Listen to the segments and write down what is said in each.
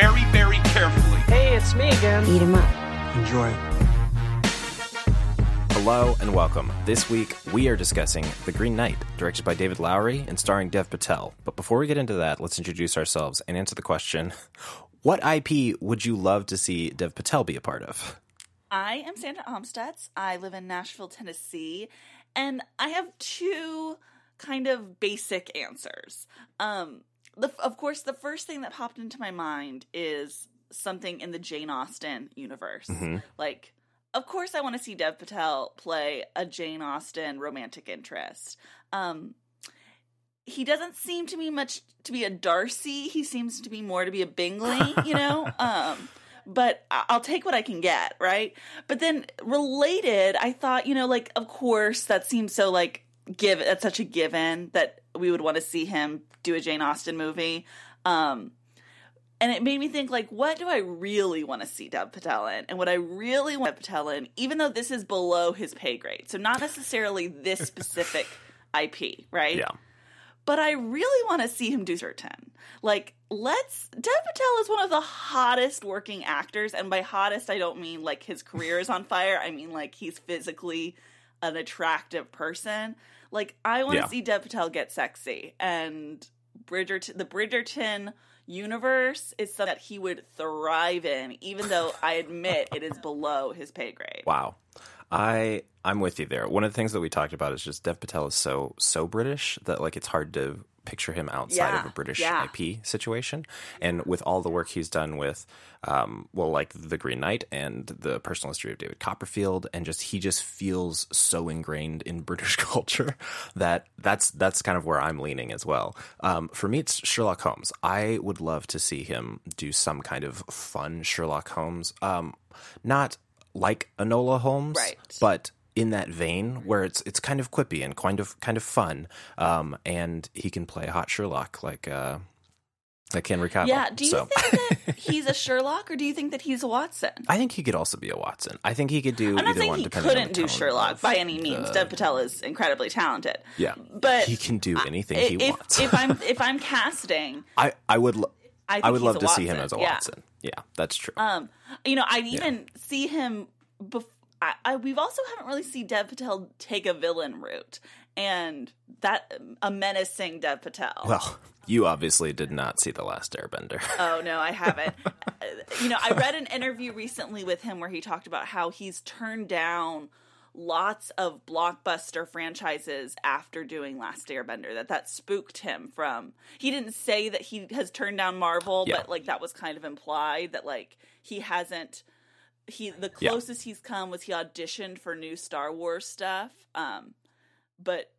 very, very carefully. Hey, it's me again. Eat 'em up. Enjoy. Hello and welcome. This week we are discussing The Green Knight, directed by David Lowery and starring Dev Patel. But before we get into that, let's introduce ourselves and answer the question What IP would you love to see Dev Patel be a part of? I am Sandra Amstutz. I live in Nashville, Tennessee, and I have two kind of basic answers. Um, the, of course, the first thing that popped into my mind is something in the Jane Austen universe. Like, of course, I want to see Dev Patel play a Jane Austen romantic interest. Um, he doesn't seem to me much to be a Darcy. He seems to be more to be a Bingley, you know. Um, but I'll take what I can get, right? But then related, I thought, you know, like of course that seems so like give that's such a given that we would want to see him do a Jane Austen movie. Um, and it made me think like what do i really want to see dev patel in? And what i really want patel in even though this is below his pay grade so not necessarily this specific ip right? Yeah. but i really want to see him do certain. Like let's dev patel is one of the hottest working actors and by hottest i don't mean like his career is on fire. I mean like he's physically an attractive person like i want to Yeah. see dev patel get sexy and bridgerton the bridgerton universe is something that he would thrive in even though i admit it is below his pay grade Wow. I I'm with you there. One of the things that we talked about is just Dev Patel is so so British that like it's hard to picture him outside of a British yeah. IP situation. And with all the work he's done with um well like The Green Knight and the personal history of David Copperfield and just he just feels so ingrained in British culture that that's that's kind of where I'm leaning as well. Um for me it's Sherlock Holmes. I would love to see him do some kind of fun Sherlock Holmes. Um not like Enola Holmes, Right. but in that vein where it's it's kind of quippy and kind of kind of fun, um, and he can play a hot Sherlock like uh, like Henry Cavill. yeah do you so. think that he's a sherlock or do you think that he's a watson I think he could also be a Watson. I think he could do I'm not either saying one. he couldn't do Sherlock by any means. the- Dev Patel is incredibly talented. Yeah, but he can do anything I- he if, wants. if I'm if I'm casting, I I would lo- I, I would love to see him as a Yeah. Watson. Yeah, that's true. Um, you know, I'd even see him. Bef- I, I we've also haven't really seen Dev Patel take a villain route, and that a menacing Dev Patel. well, you obviously did not see the Last Airbender. Oh no, I haven't. You know, I read an interview recently with him where he talked about how he's turned down lots of blockbuster franchises after doing Last Airbender. That that spooked him from. He didn't say that he has turned down Marvel, Yeah. but like that was kind of implied that like he hasn't. He the Yeah. closest he's come was he auditioned for new Star Wars stuff. Um, but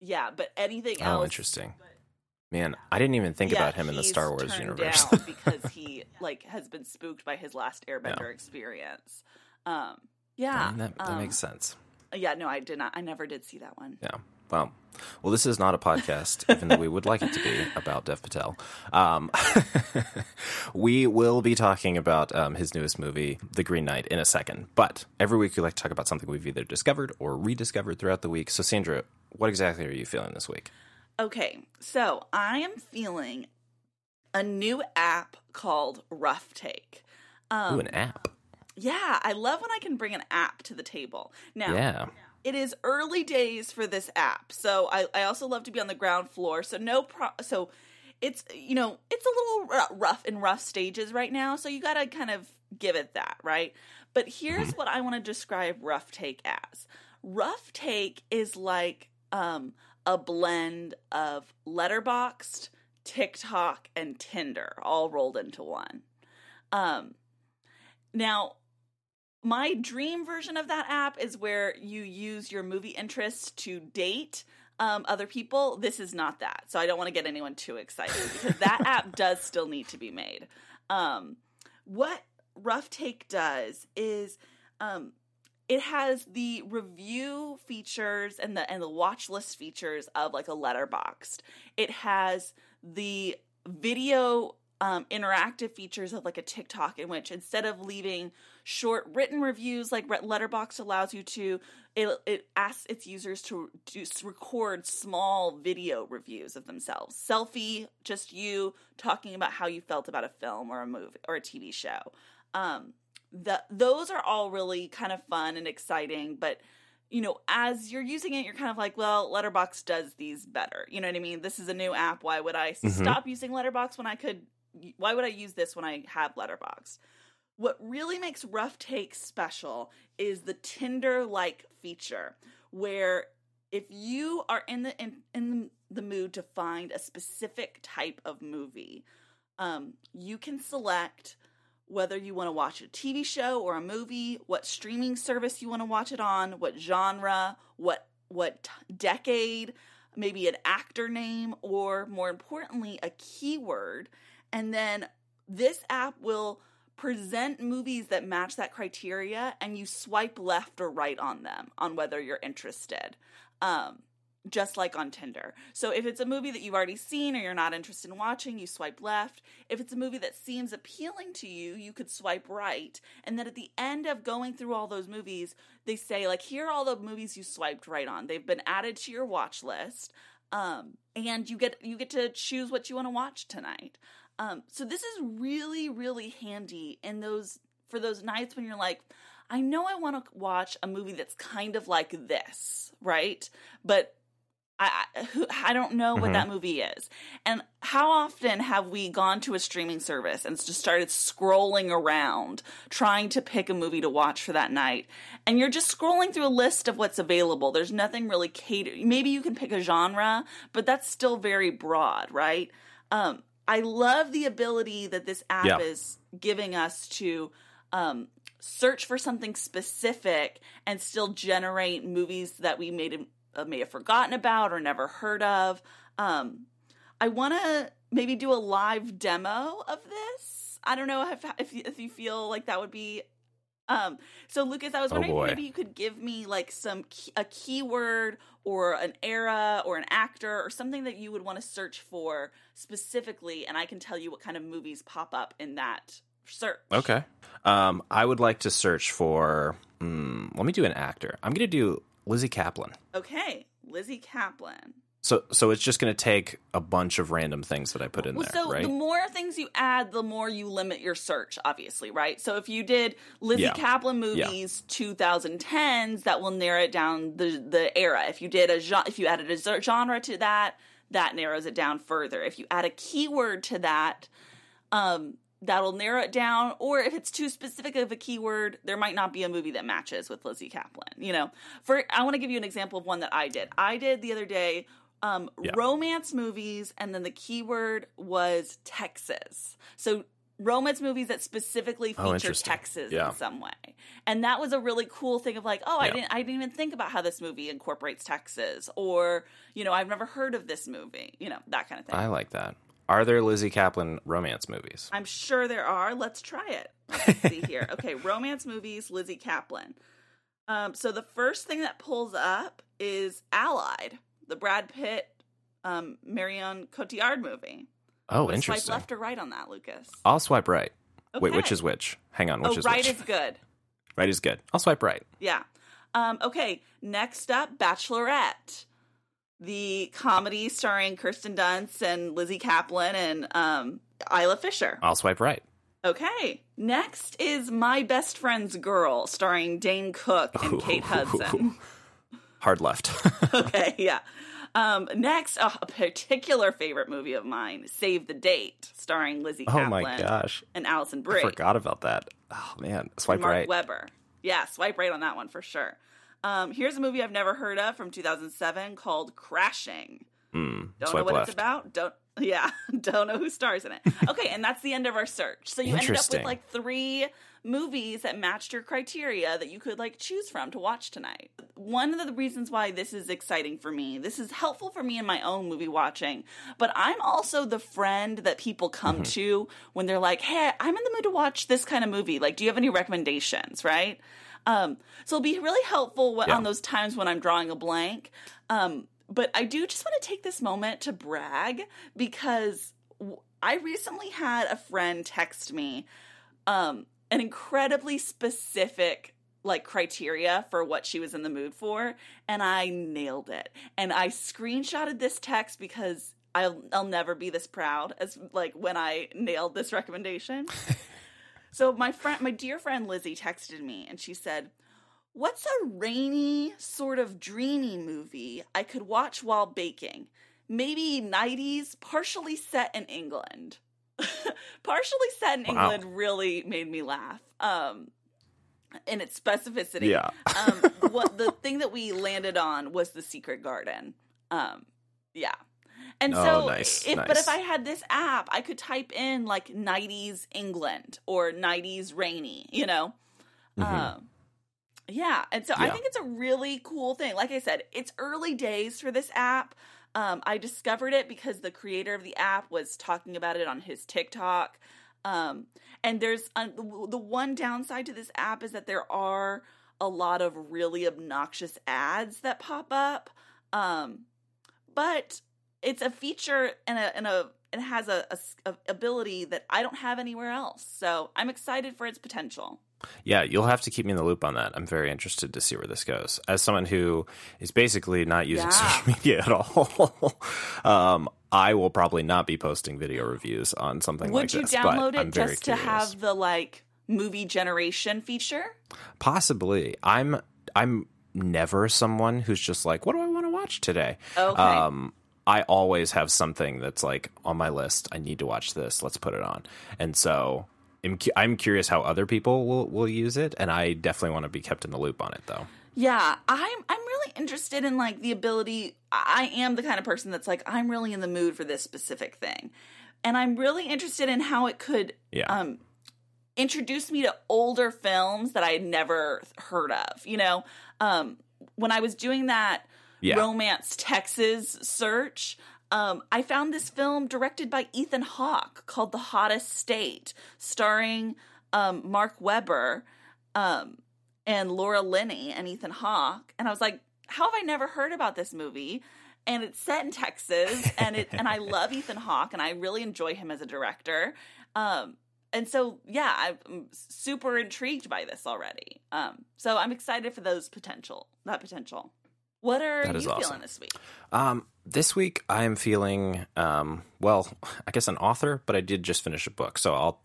yeah, but anything else. oh, interesting. Man, I didn't even think Yeah, about him in the Star Wars universe. because he like has been spooked by his last Airbender experience. Um, yeah, I mean, that, that um, makes sense. Yeah, no, I did not. I never did see that one. Yeah. Well, well, this is not a podcast, even though we would like it to be about Dev Patel. Um, we will be talking about um, his newest movie, The Green Knight, in a second. But every week we like to talk about something we've either discovered or rediscovered throughout the week. So, Sandra, what exactly are you feeling this week? Okay, so I am feeling a new app called Rough Take. Um, Ooh, an app. Yeah, I love when I can bring an app to the table. Now, Yeah. It is early days for this app, so I, I also love to be on the ground floor. So no, pro- so it's you know it's a little rough in rough stages right now. So you got to kind of give it that right. But here's what I want to describe Rough Take as. Rough Take is like um, a blend of Letterboxd, TikTok, and Tinder all rolled into one. Um, now, my dream version of that app is where you use your movie interests to date um, other people. This is not that. So I don't want to get anyone too excited because that app does still need to be made. Um, what Rough Take does is um, it has the review features and the and the watch list features of like a Letterboxd. It has the video um, interactive features of like a TikTok in which instead of leaving short written reviews like Letterbox allows you to, it, it asks its users to do, record small video reviews of themselves. Selfie, just you talking about how you felt about a film or a movie or a TV show. Um, the those are all really kind of fun and exciting, but you know, as you're using it, you're kind of like, well, Letterbox does these better. You know what I mean? This is a new app. Why would I Mhm. stop using Letterbox when I could? Why would I use this when I have Letterbox? What really makes Rough Take special is the Tinder like feature, where if you are in the in, in the mood to find a specific type of movie, um, you can select whether you want to watch a TV show or a movie, what streaming service you want to watch it on, what genre, what what decade, maybe an actor name or more importantly a keyword, and then this app will present movies that match that criteria and you swipe left or right on them on whether you're interested. Um just like on Tinder. So if it's a movie that you've already seen or you're not interested in watching, you swipe left. If it's a movie that seems appealing to you, you could swipe right. And then at the end of going through all those movies, they say like here are all the movies you swiped right on. They've been added to your watch list. Um, and you get you get to choose what you want to watch tonight. Um, so this is really really handy in those for those nights when you're like I know I want to watch a movie that's kind of like this, right? But I I, I don't know what Mhm. that movie is. And how often have we gone to a streaming service and just started scrolling around trying to pick a movie to watch for that night? And you're just scrolling through a list of what's available. There's nothing really catered. Maybe you can pick a genre, but that's still very broad, right? Um, I love the ability that this app Yeah. is giving us to um, search for something specific and still generate movies that we may have, uh, may have forgotten about or never heard of. Um, I want to maybe do a live demo of this. I don't know if if if you feel like that would be. Um, so Lucas, I was Oh, wondering boy. if maybe you could give me like some key, a keyword or an era or an actor or something that you would want to search for specifically, and I can tell you what kind of movies pop up in that search. Okay. Um, I would like to search for. Mm, let me do an actor. I'm going to do Lizzy Caplan. Okay, Lizzy Caplan. So, so it's just going to take a bunch of random things that I put in Well, there, so right? the more things you add, the more you limit your search, obviously, right? So if you did Lizzy Yeah. Caplan Yeah. movies 2010s, that will narrow it down the the era. If you did a if you added a genre to that, that narrows it down further. If you add a keyword to that, um, that'll narrow it down. Or if it's too specific of a keyword, there might not be a movie that matches with Lizzy Caplan. You know, for I want to give you an example of one that I did. I did the other day um, Yeah. romance movies, and then the keyword was Texas. So romance movies that specifically Oh, feature interesting. Texas Yeah. in some way, and that was a really cool thing of like, oh, I didn't, I didn't even think about how this movie incorporates Texas, or you know, I've never heard of this movie, you know, that kind of thing. I like that. Are there Lizzy Caplan romance movies? I'm sure there are. Let's try it. Let's see here. Okay, romance movies, Lizzy Caplan. Um, so the first thing that pulls up is Allied, the Brad Pitt, um, Marion Cotillard movie. Oh, Wanna interesting. Swipe left or right on that, Lucas? I'll swipe right. Wait, which is which? Hang on, which oh, is right which? is good. right is good. I'll swipe right. Yeah. Um, okay, next up, Bachelorette, the comedy starring Kirsten Dunst and Lizzy Caplan and um, Isla Fisher. I'll swipe right. Okay, next is My Best Friend's Girl, starring Dane Cook and Kate Hudson. Hard left. okay, yeah. Um, next, oh, a particular favorite movie of mine, Save the Date, starring Lizzy oh Caplan my gosh. and Alison I forgot about that. Oh man. Swipe Mark right. Webber. Yeah, swipe right on that one for sure. Um, here's a movie I've never heard of from 2007 called Crashing. Mm, Don't know what left. it's about. Don't Yeah, don't know who stars in it. Okay, and that's the end of our search. So you ended up with like three movies that matched your criteria that you could like choose from to watch tonight. One of the reasons why this is exciting for me, this is helpful for me in my own movie watching, but I'm also the friend that people come to when they're like, "Hey, I'm in the mood to watch this kind of movie. Like, do you have any recommendations?" Right? Um, so it'll be really helpful Yeah. on those times when I'm drawing a blank. Um, but I do just want to take this moment to brag because w- I recently had a friend text me um, an incredibly specific like criteria for what she was in the mood for, and I nailed it. And I screenshotted this text because I'll I'll never be this proud as like when I nailed this recommendation. so my friend, my dear friend Lizzie, texted me and she said. What's a rainy, sort of dreamy movie I could watch while baking? Maybe 90s, partially set in England. partially set in Wow. England really made me laugh. Um, in its specificity. Yeah. um, what the thing that we landed on was the Secret Garden. Um, yeah. And Oh, so, nice, if, but if I had this app, I could type in like '90s England or '90s rainy, you know. Um, yeah, and so I think it's a really cool thing. Like I said, it's early days for this app. Um, I discovered it because the creator of the app was talking about it on his TikTok. Um, and there's the one downside to this app is that there are a lot of really obnoxious ads that pop up. Um, but it's a feature and a and a it has a ability that I don't have anywhere else. So I'm excited for its potential. Yeah, you'll have to keep me in the loop on that. I'm very interested to see where this goes. As someone who is basically not using Yeah. social media at all, um, I will probably not be posting video reviews on something Would like you this. download but I'm it just to have the like movie generation feature? Possibly. I'm I'm never someone who's just like, what do I want to watch today? Okay. Um, I always have something that's like on my list. I need to watch this. Let's put it on. And so I'm, cu- I'm curious how other people will, will use it, and I definitely want to be kept in the loop on it, though. Yeah, I'm I'm really interested in like the ability I I am the kind of person that's like I'm really in the mood for this specific thing. And I'm really interested in how it could Yeah. um introduce me to older films that I had never heard of, you know? Um when I was doing that Yeah. romance Texas search, um, I found this film directed by Ethan Hawke called The Hottest State, starring um, Mark Webber um, and Laura Linney and Ethan Hawke. And I was like, how have I never heard about this movie? And it's set in Texas, and it and I love Ethan Hawke, and I really enjoy him as a director. Um, and so, yeah, I'm super intrigued by this already. Um, so I'm excited for those potential, that potential. What are you awesome. feeling this week? Um, this week I am feeling um, well, I guess an author, but I did just finish a book, so I'll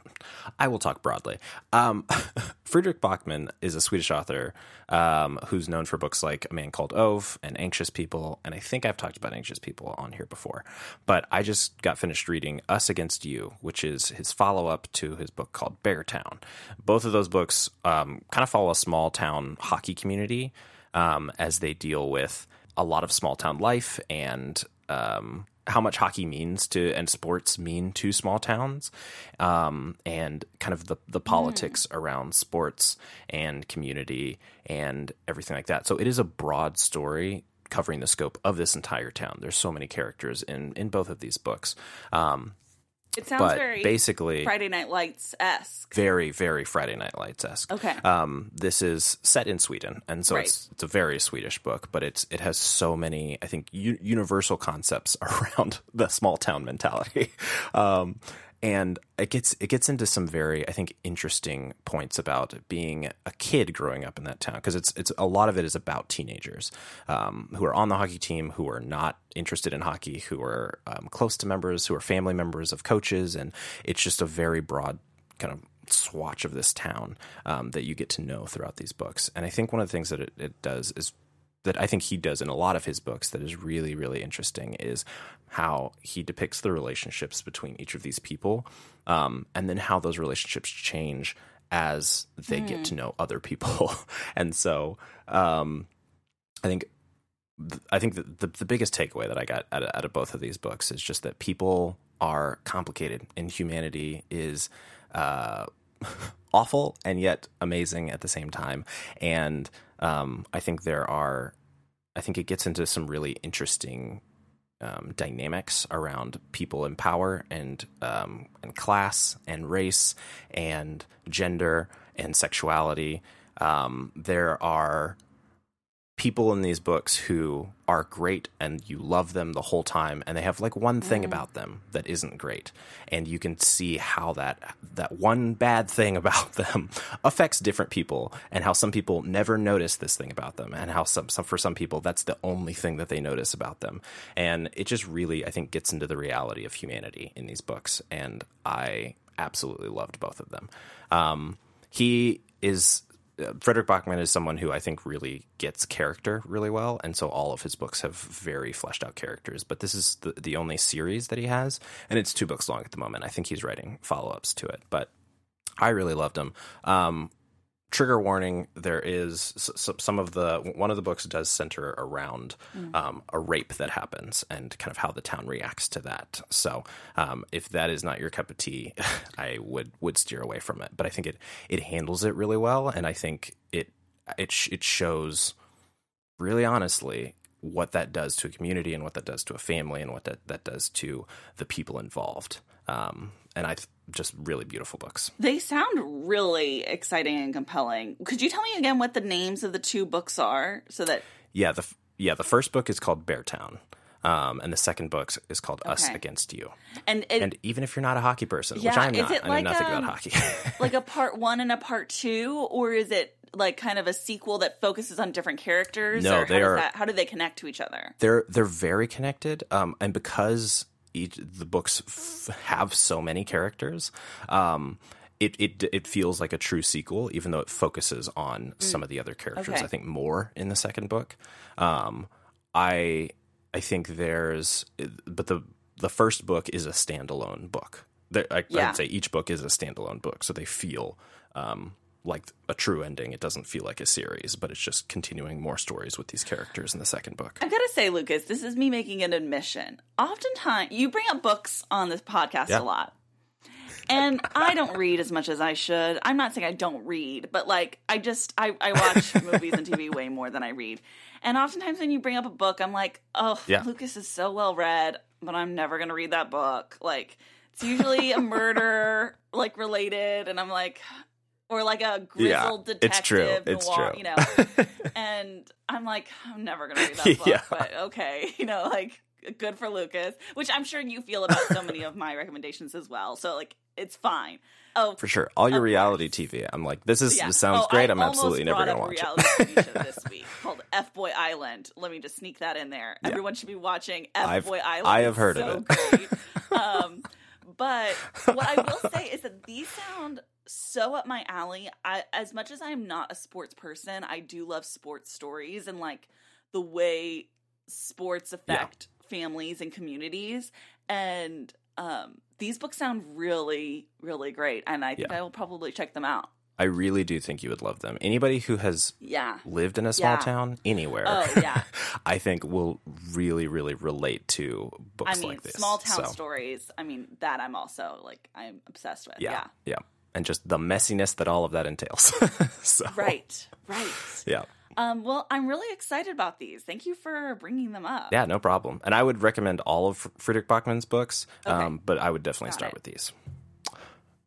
I will talk broadly. Um, Fredrik Backman is a Swedish author um, who's known for books like A Man Called Ove and Anxious People, and I think I've talked about Anxious People on here before. But I just got finished reading Us Against You, which is his follow up to his book called Beartown. Both of those books um, kind of follow a small town hockey community um, as they deal with a lot of small town life and um, how much hockey means to and sports mean to small towns, um, and kind of the the politics around sports and community and everything like that. So it is a broad story covering the scope of this entire town. There's so many characters in in both of these books. Um, It sounds but very basically, Friday Night Lights esque. very very Friday Night Lights esque. Okay. Um, this is set in Sweden, and so Right. it's it's a very Swedish book, but it's it has so many I think u- universal concepts around the small town mentality. Um, and it gets it gets into some very I think interesting points about being a kid growing up in that town because it's it's a lot of it is about teenagers um, who are on the hockey team who are not interested in hockey who are um, close to members who are family members of coaches and it's just a very broad kind of swatch of this town um, that you get to know throughout these books. And I think one of the things that it, it does is that I think he does in a lot of his books that is really, really interesting is how he depicts the relationships between each of these people um, and then how those relationships change as they get to know other people. and so um, I think th- I think that the, the biggest takeaway that I got out of, out of both of these books is just that people are complicated and humanity is uh, awful and yet amazing at the same time. And um, I think there are, I think it gets into some really interesting um, dynamics around people in power and um, and class and race and gender and sexuality. Um, there are people in these books who are great and you love them the whole time and they have like one thing about them that isn't great. And you can see how that that one bad thing about them affects different people and how some people never notice this thing about them and how some, some for some people that's the only thing that they notice about them. And it just really i think gets into the reality of humanity in these books and i absolutely loved both of them. Um, he is Fredrik Backman is someone who I think really gets character really well, and so all of his books have very fleshed out characters. But this is the the only series that he has, and it's two books long at the moment. I think he's writing follow ups to it, but I really loved him. Um, trigger warning: there is some of the one of the books does center around um, a rape that happens and kind of how the town reacts to that. So um, if that is not your cup of tea, I would would steer away from it. But I think it it handles it really well, and I think it it sh- it shows really honestly what that does to a community and what that does to a family and what that, that does to the people involved. Um, and I just really beautiful books. They sound really exciting and compelling. Could you tell me again what the names of the two books are so that Yeah, the yeah the first book is called Beartown, um, and the second book is called Us Against You. and it, And even if you're not a hockey person, which I'm not, I know like, nothing um, about hockey. like a part one and a part two, or is it like kind of a sequel that focuses on different characters? No, or they how are- That, how do they connect to each other? they're they're very connected, um, and because each the books f- have so many characters, um, it, it it feels like a true sequel, even though it focuses on some of the other characters. Okay. I think more in the second book. Um, I I think there's, but the the first book is a standalone book. I, Yeah. I'd say each book is a standalone book, so they feel. Um, like a true ending. It doesn't feel like a series, but it's just continuing more stories with these characters in the second book. I've gotta say, Lucas, this is me making an admission. Oftentimes, you bring up books on this podcast Yeah. a lot. And I don't read as much as I should. I'm not saying I don't read, but like I just I, I watch movies and TV way more than I read. And oftentimes when you bring up a book, I'm like, oh, Yeah. Lucas is so well read, but I'm never gonna read that book. Like it's usually a murder like related, and I'm like, or like a grizzled Yeah, detective it's true. It's noir, true. you know. and I'm like, I'm never gonna read that book, Yeah. but okay, you know, like good for Lucas, which I'm sure you feel about so many of my recommendations as well. So like, it's fine. Oh, For sure. All your reality course. TV. I'm like, this is yeah. this sounds Oh, great. I I'm absolutely never gonna watch reality it. TV show this week called F Boy Island. Let me just sneak that in there. Everyone should be watching F Boy Island. I have heard so of Great. um, but what I will say is that these sound so up my alley. I, as much as I'm not a sports person, I do love sports stories and like the way sports affect families and communities. And um, these books sound really, really great. And I think Yeah. I will probably check them out. I really do think you would love them. Anybody who has Yeah. lived in a small Yeah. town anywhere, Oh, yeah. I think will really, really relate to books I mean, like this. small town So, stories. I mean, that I'm also like I'm obsessed with. Yeah, Yeah. Yeah, and just the messiness that all of that entails. so, Right. Right. Yeah. Um, well, I'm really excited about these. Thank you for bringing them up. Yeah, no problem. And I would recommend all of Fredrik Backman's books, Okay. um, but I would definitely Got start it. with these.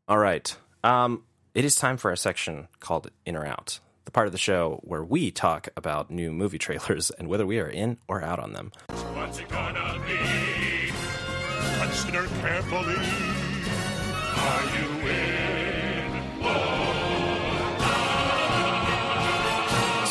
All right. Um, it is time for a section called In or Out, the part of the show where we talk about new movie trailers and whether we are in or out on them. What's it gonna be? Consider carefully. Are you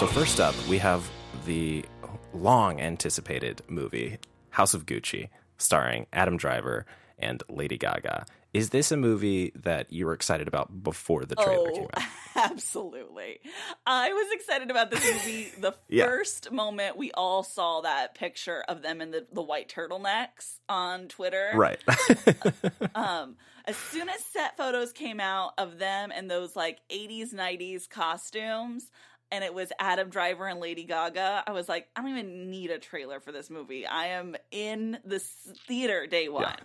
So, first up, we have the long anticipated movie, House of Gucci, starring Adam Driver and Lady Gaga. Is this a movie that you were excited about before the trailer came Oh, out? absolutely. I was excited about this movie the Yeah. first moment we all saw that picture of them in the, the white turtlenecks on Twitter. Right. Um, as soon as set photos came out of them in those like 80s, 90s costumes, and it was Adam Driver and Lady Gaga, I was like, I don't even need a trailer for this movie. I am in the theater day one.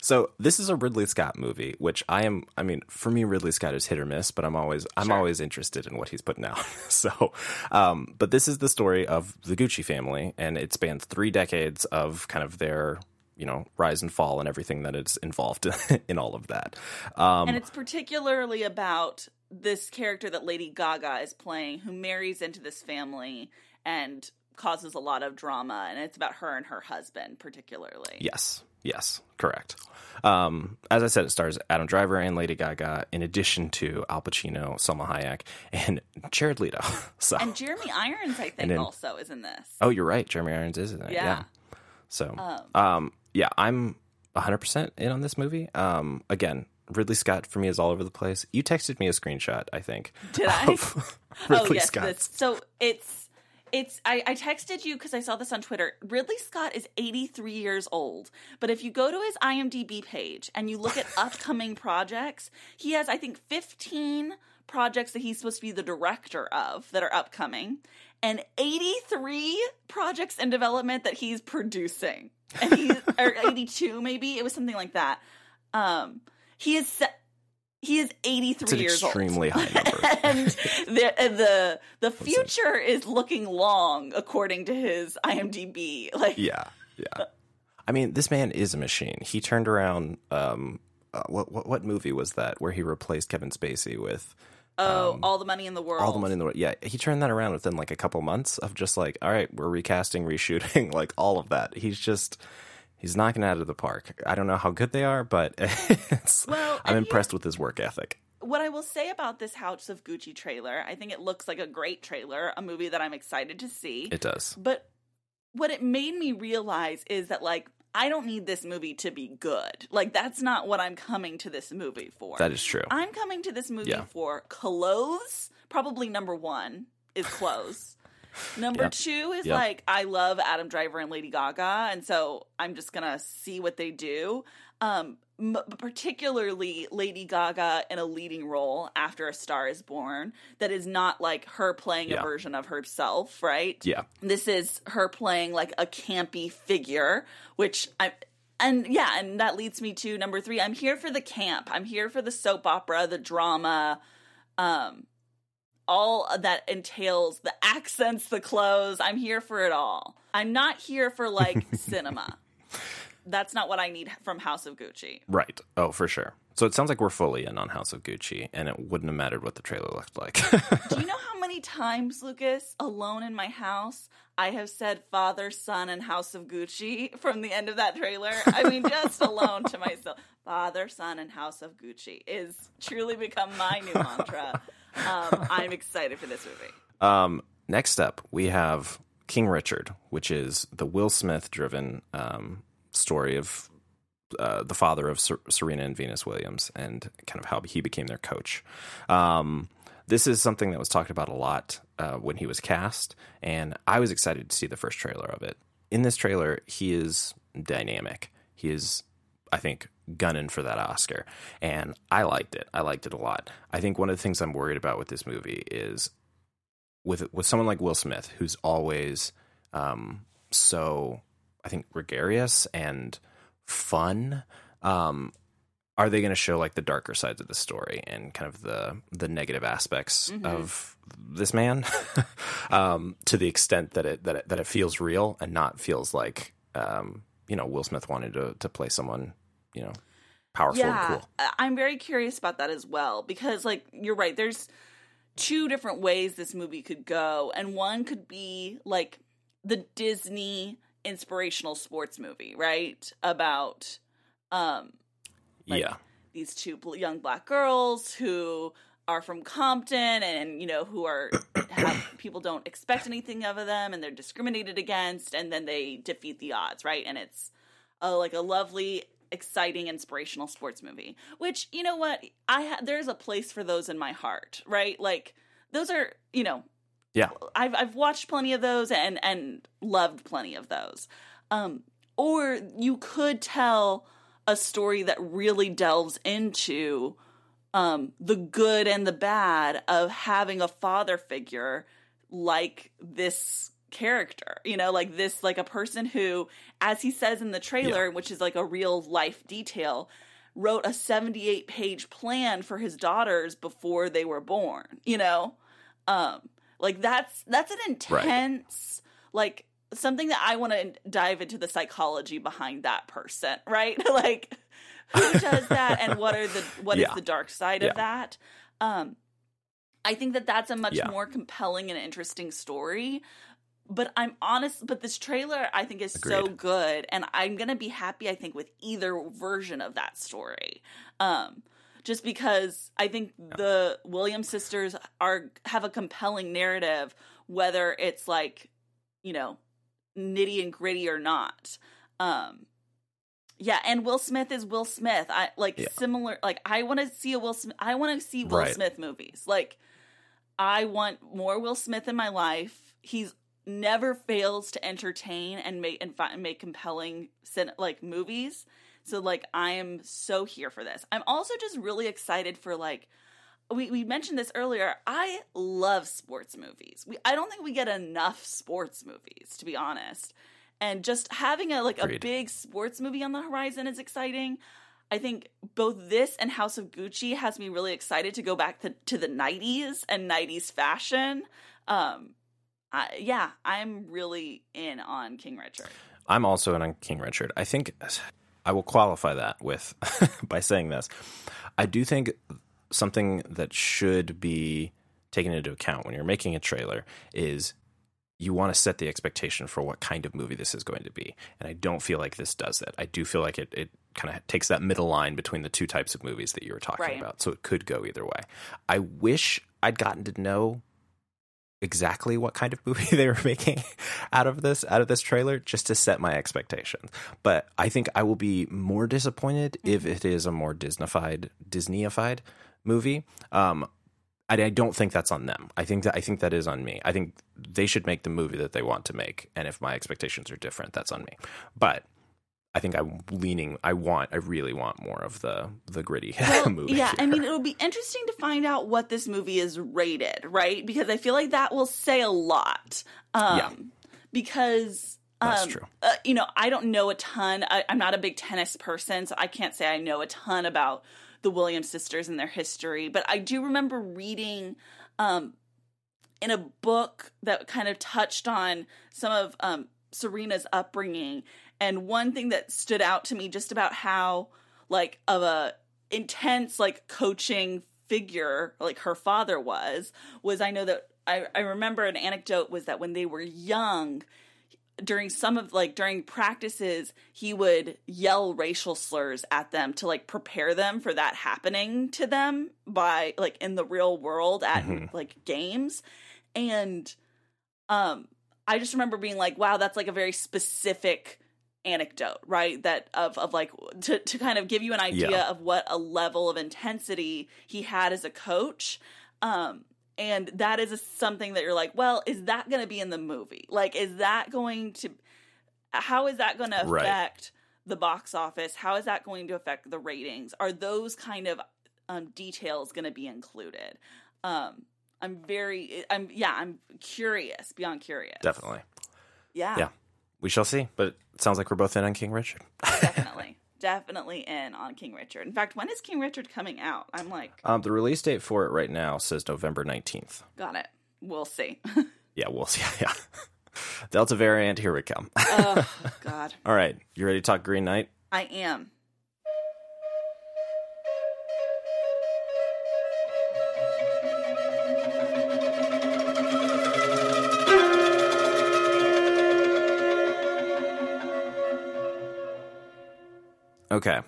So this is a Ridley Scott movie, which I am. I mean, for me, Ridley Scott is hit or miss, but I'm always I'm Sure. always interested in what he's putting out. so, um, but this is the story of the Gucci family, and it spans three decades of kind of their you know rise and fall and everything that is involved in all of that. Um, and it's particularly about this character that Lady Gaga is playing, who marries into this family and causes a lot of drama. And it's about her and her husband, particularly. Yes, yes, correct. Um, as I said, it stars Adam Driver and Lady Gaga, in addition to Al Pacino, Salma Hayek, and Jared Leto. So, And Jeremy Irons, I think, then- also is in this. oh, you're right, Jeremy Irons is in it. Yeah. Yeah. So, um, yeah, I'm 100 percent in on this movie. Um, again, Ridley Scott for me is all over the place. You texted me a screenshot, I think. Did I? of oh yes, Scott's. this. So it's it's I, I texted you because I saw this on Twitter. Ridley Scott is 83 years old, but if you go to his IMDb page and you look at upcoming projects, he has I think 15 projects that he's supposed to be the director of that are upcoming, and 83 projects in development that he's producing. And he's or 82 maybe it was something like that. Um, he is. He is 83 It's an years old extremely high number. and the the the future is looking long according to his IMDb. Like Yeah, yeah. I mean, this man is a machine. He turned around. Um, uh, what, what what movie was that where he replaced Kevin Spacey with oh, all the money in the world. Um, all the money in the world? Yeah, he turned that around within like a couple months of just like, all right, we're recasting, reshooting, like all of that. He's just he's knocking it out of the park. I don't know how good they are, but it's, Well, I'm impressed with his work ethic. What I will say about this House of Gucci trailer, I think it looks like a great trailer, a movie that I'm excited to see. It does. But what it made me realize is that like I don't need this movie to be good. Like that's not what I'm coming to this movie for. That is true. I'm coming to this movie Yeah. for clothes. Probably number one is clothes. Number two is like I love Adam Driver and Lady Gaga, and so I'm just gonna see what they do. Um, m- particularly Lady Gaga in a leading role after A Star Is Born. That is not like her playing Yeah. a version of herself, right? Yeah. This is her playing like a campy figure, which I and yeah, and that leads me to number 3. I'm here for the camp. I'm here for the soap opera, the drama, um all that entails the accents, the clothes. I'm here for it all. I'm not here for like cinema. That's not what I need from House of Gucci. Right. Oh, for sure. So it sounds like we're fully in on House of Gucci, and it wouldn't have mattered what the trailer looked like. Do you know how many times, Lucas, alone in my house, I have said Father, Son, and House of Gucci from the end of that trailer? I mean, just alone to myself. Father, Son, and House of Gucci is truly become my new mantra. Um, I'm excited for this movie. Um, next up, we have King Richard, which is the Will Smith driven um, story of uh, the father of Ser- Serena and Venus Williams and kind of how he became their coach. Um, this is something that was talked about a lot uh, when he was cast, and I was excited to see the first trailer of it. In this trailer, he is dynamic. He is, I think, gunning for that Oscar, and I liked it. I liked it a lot. I think one of the things I'm worried about with this movie is with with someone like Will Smith, who's always um, so I think gregarious and fun. Um, are they going to show like the darker sides of the story and kind of the the negative aspects of this man um, to the extent that it that it, that it feels real and not feels like um, you know Will Smith wanted to to play someone you know powerful and yeah, cool. I- I'm very curious about that as well because, like, you're right. There's two different ways this movie could go, and one could be like the Disney inspirational sports movie, right? About um like, yeah, these two young black girls who are from Compton and you know who are have, people don't expect anything of them and they're discriminated against and then they defeat the odds right and it's a, like a lovely exciting inspirational sports movie which you know what? I ha- there's a place for those in my heart right? Like those are you know yeah, I've I've watched plenty of those and and loved plenty of those. Um, or you could tell a story that really delves into um the good and the bad of having a father figure like this character you know like this like a person who as he says in the trailer which is like a real life detail wrote a 78 page plan for his daughters before they were born you know um like that's that's an intense like something that i want to dive into the psychology behind that person right like who does that and what are the what is Yeah. the dark side Yeah. of that um i think that that's a much Yeah. more compelling and interesting story but i'm honest but this trailer i think is so good and i'm gonna be happy i think with either version of that story. Um just because i think the williams sisters are have a compelling narrative whether it's like you know nitty and gritty or not. Um yeah and will smith is will smith. I like Yeah. similar like i want to see a will smith i want to see will Right. smith movies. Like i want more will smith in my life. He's never fails to entertain and make and fi- make compelling like movies. So like i am so here for this. I'm also just really excited for like we, we mentioned this earlier. I love sports movies. We, i don't think we get enough sports movies to be honest. And just having a like a big sports movie on the horizon is exciting. I think both this and house of gucci has me really excited to go back to, to the 90s and 90s fashion. Um I, yeah i'm really in on king richard I'm also in on King Richard. I think I will qualify that with by saying this. I do think something that should be taken into account when you're making a trailer is you want to set the expectation for what kind of movie this is going to be. And I don't feel like this does that. I do feel like it, it kind of takes that middle line between the two types of movies that you were talking Right. about. So it could go either way. I wish I'd gotten to know exactly what kind of movie they were making out of this out of this trailer just to set my expectations. But I think I will be more disappointed if it is a more Disneyfied Disneyified movie. Um I, I don't think that's on them. I think that I think that is on me. I think they should make the movie that they want to make, and if my expectations are different, that's on me. But I think I'm leaning. I want. I really want more of the the gritty Well, movie. yeah, I mean, it'll be interesting to find out what this movie is rated, right? Because I feel like that will say a lot. Um, Yeah. Because. Um, That's true. Uh, you know, I don't know a ton. I, I'm not a big tennis person, so I can't say I know a ton about the Williams sisters and their history. But I do remember reading um, in a book that kind of touched on some of um, Serena's upbringing. And one thing that stood out to me just about how, like, of a intense, like, coaching figure, like her father was, was I know that I, I remember an anecdote was that when they were young, during some of like during practices he would yell racial slurs at them to like prepare them for that happening to them by like in the real world at like games. And um i just remember being like wow that's like a very specific anecdote right that of of like to to kind of give you an idea Yeah. of what a level of intensity he had as a coach um and that is a, something that you're like well is that going to be in the movie like is that going to how is that going to Right. affect the box office how is that going to affect the ratings are those kind of um, details going to be included um i'm very i'm yeah i'm curious beyond curious definitely. yeah, Yeah. We shall see. But it sounds like we're both in on King Richard. definitely definitely in on king richard in fact when is king richard coming out i'm like Um, the release date for it right now says November nineteenth. got it we'll see Yeah, we'll see. Yeah, Delta variant. Here we come. oh god All right, you ready to talk Green Knight? i am Okay.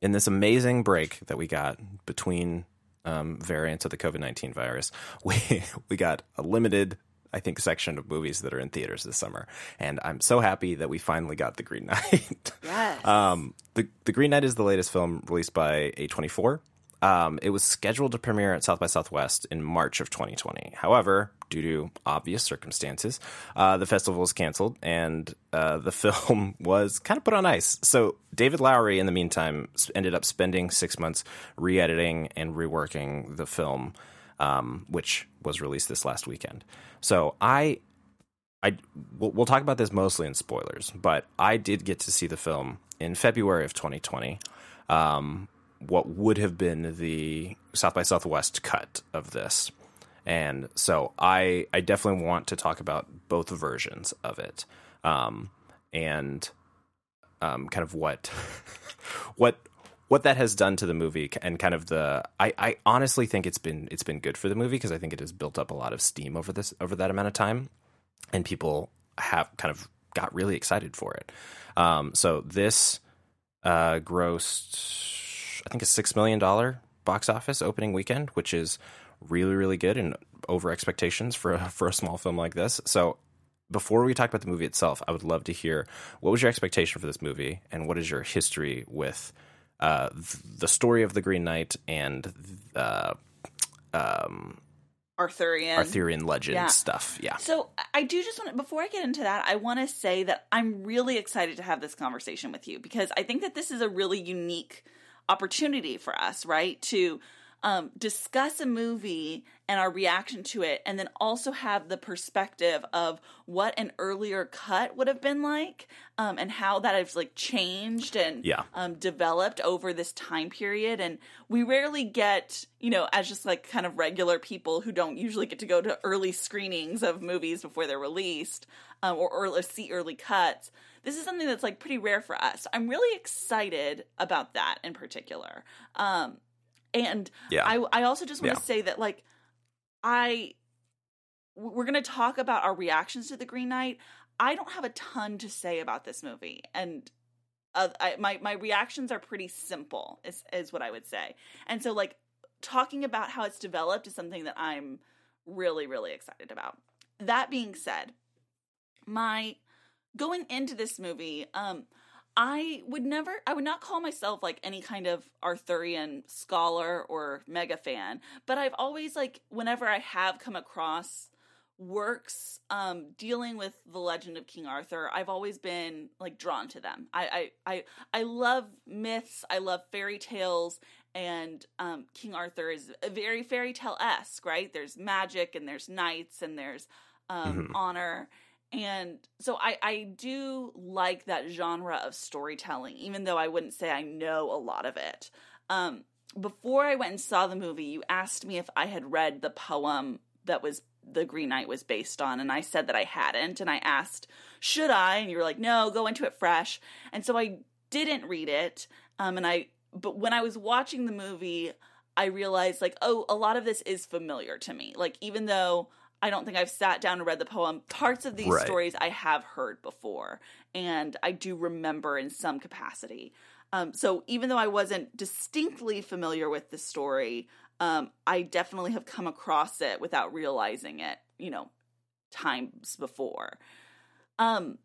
In this amazing break that we got between um, variants of the COVID nineteen virus, we we got a limited, I think, section of movies that are in theaters this summer, and I'm so happy that we finally got the Green Knight. yes Um, the the Green Knight is the latest film released by A24. Um, it was scheduled to premiere at South by Southwest in March of 2020. However, due to obvious circumstances, uh, the festival was canceled and uh, the film was kind of put on ice. So David Lowery, in the meantime, ended up spending six months re-editing and reworking the film, um, which was released this last weekend. So I I we'll, we'll talk about this mostly in spoilers, but I did get to see the film in February of 2020. Um, what would have been the South by Southwest cut of this, and so I I definitely want to talk about both versions of it, um, and um, kind of what what what that has done to the movie and kind of the I, I honestly think it's been it's been good for the movie because I think it has built up a lot of steam over this over that amount of time. And people have kind of got really excited for it. Um, so this uh, grossed, I think, a six million dollar box office opening weekend, which is really, really good and over expectations for a, for a small film like this. So before we talk about the movie itself, I would love to hear what was your expectation for this movie and what is your history with uh, the story of the Green Knight and uh, um, Arthurian. Arthurian legend Yeah. stuff. Yeah. So I do just want to, before I get into that, I want to say that I'm really excited to have this conversation with you because I think that this is a really unique opportunity for us, right? To um, discuss a movie and our reaction to it, and then also have the perspective of what an earlier cut would have been like, um, and how that has like changed and Yeah. um, developed over this time period. And we rarely get, you know, as just like kind of regular people who don't usually get to go to early screenings of movies before they're released um, or, or see early cuts. This is something that's like pretty rare for us. I'm really excited about that in particular. Um, and Yeah. I, I also just want to Yeah. say that like I we're going to talk about our reactions to the Green Knight. I don't have a ton to say about this movie, and uh, I, my my reactions are pretty simple, is is what I would say. And so, like talking about how it's developed is something that I'm really really excited about. That being said, my going into this movie, um, I would never, I would not call myself like any kind of Arthurian scholar or mega fan, but I've always like, whenever I have come across works um dealing with the legend of king arthur i've always been like drawn to them. I i i, I love myths i love fairy tales and um king arthur is a very fairy tale-esque right? There's magic and there's knights and there's um Mhm. honor and so I, I do like that genre of storytelling, even though I wouldn't say I know a lot of it. Um, before I went and saw the movie, you asked me if I had read the poem that was the Green Knight was based on, and I said that I hadn't. And I asked, should I? And you were like, no, go into it fresh. And so I didn't read it. Um, and I, but when I was watching the movie, I realized like, oh, a lot of this is familiar to me. Like, even though I don't think I've sat down and read the poem, parts of these Right. stories I have heard before, and I do remember in some capacity. Um, so even though I wasn't distinctly familiar with the story, um, I definitely have come across it without realizing it, you know, times before. Um,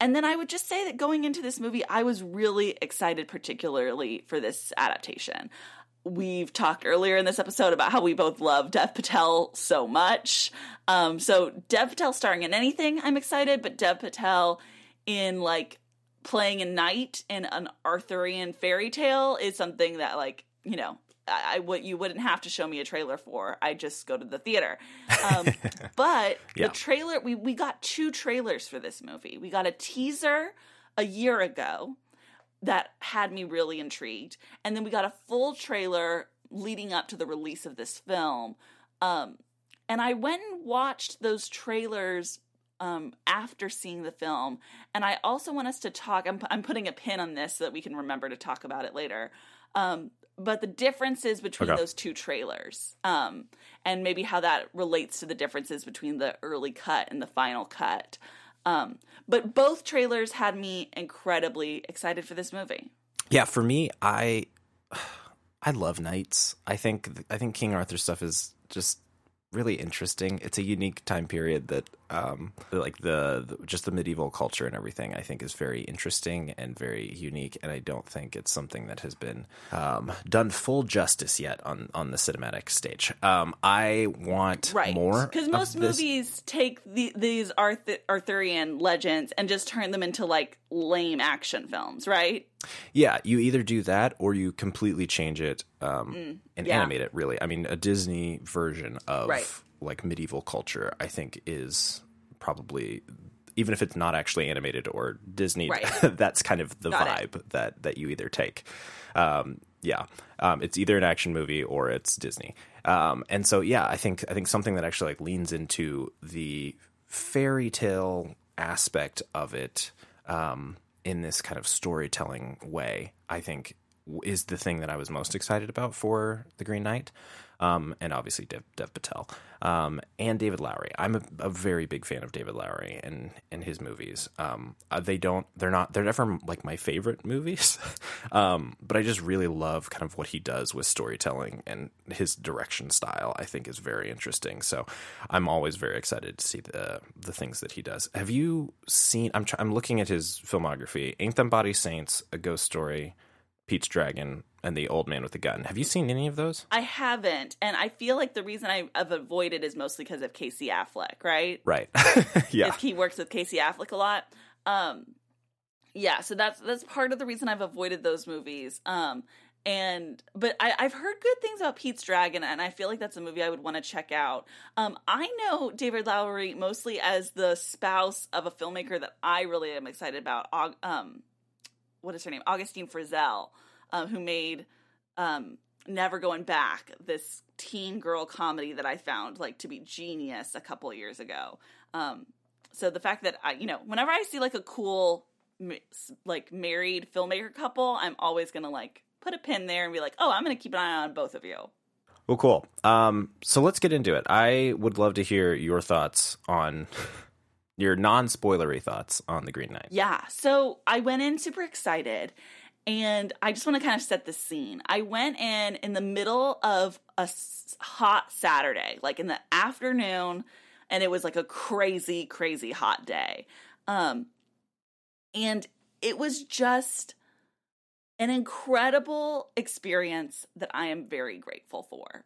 and then I would just say that going into this movie, I was really excited, particularly for this adaptation. We've talked earlier in this episode about how we both love Dev Patel so much. Um, so Dev Patel starring in anything, I'm excited, but Dev Patel in like playing a knight in an Arthurian fairy tale is something that like you know I, I would you wouldn't have to show me a trailer for. I just go to the theater. Um, but Yeah. the trailer we we got two trailers for this movie. We got a teaser a year ago that had me really intrigued, and then we got a full trailer leading up to the release of this film. Um, and I went and watched those trailers um, after seeing the film. And I also want us to talk. I'm, I'm putting a pin on this so that we can remember to talk about it later. Um, but the differences between Okay. those two trailers, um, and maybe how that relates to the differences between the early cut and the final cut. Um, but both trailers had me incredibly excited for this movie. Yeah, for me, I I love knights. I think I think King Arthur stuff is just really interesting. It's a unique time period that Um, like the, the just the medieval culture and everything, I think is very interesting and very unique. And I don't think it's something that has been um, done full justice yet on on the cinematic stage. Um, I want right more because most movies take the, these Arth- arthurian legends and just turn them into like lame action films right Yeah, you either do that or you completely change it um, and yeah. animate it. Really, I mean, a Disney version of Right. like medieval culture, I think, is probably even if it's not actually animated or Disney. Right. that's kind of the Got it. vibe that that you either take. Um, yeah, um, it's either an action movie or it's Disney. Um, and so, yeah, I think I think something that actually like leans into the fairy tale aspect of it um, in this kind of storytelling way, I think is the thing that I was most excited about for the Green Knight. Um, and obviously Dev, Dev Patel um, and David Lowery. I'm a, a very big fan of David Lowery and and his movies. Um, uh, they don't, they're not, they're never like my favorite movies, um, but I just really love kind of what he does with storytelling and his direction style. I think is very interesting. So I'm always very excited to see the the things that he does. Have you seen? I'm try, I'm looking at his filmography: Ain't Them Body Saints, A Ghost Story, Pete's Dragon, and The Old Man with the Gun. Have you seen any of those? i haven't and i feel like the reason I, i've avoided is mostly because of casey affleck right Right. yeah. he works with Casey Affleck a lot. Um, yeah, so that's that's part of the reason I've avoided those movies. Um, and but I, I've heard good things about Pete's Dragon, and I feel like that's a movie I would want to check out. Um, I know David Lowery mostly as the spouse of a filmmaker that I really am excited about. Um, what is her name? Augustine Frizzell, um, who made um, Never Going Back, this teen girl comedy that I found like to be genius a couple years ago. Um, so the fact that I, you know, whenever I see like a cool, like married filmmaker couple, I'm always gonna like put a pin there and be like, oh, I'm gonna keep an eye on both of you. Well, cool. Um, so let's get into it. I would love to hear your thoughts on your non-spoilery thoughts on the Green Knight. Yeah. So I went in super excited and I just want to kind of set the scene. I went in in the middle of a hot Saturday, like in the afternoon, and it was like a crazy, crazy hot day. Um, and it was just an incredible experience that I am very grateful for.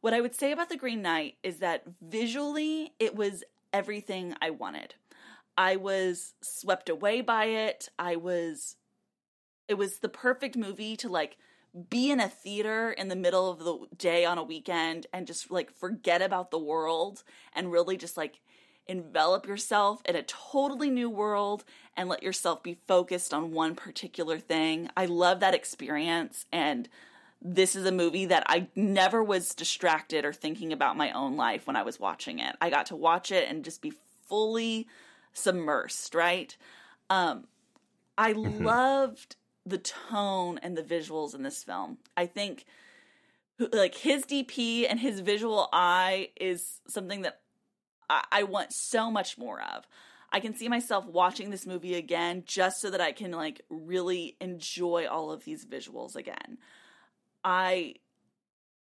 What I would say about The Green Knight is that visually it was everything I wanted. I was swept away by it. I was it was the perfect movie to like be in a theater in the middle of the day on a weekend and just like forget about the world and really just like envelop yourself in a totally new world and let yourself be focused on one particular thing. I love that experience and this is a movie that I never was distracted or thinking about my own life when I was watching it. I got to watch it and just be fully submersed, right? Um I loved the tone and the visuals in this film. I think like his DP and his visual eye is something that I, I want so much more of. I can see myself watching this movie again just so that I can like really enjoy all of these visuals again. I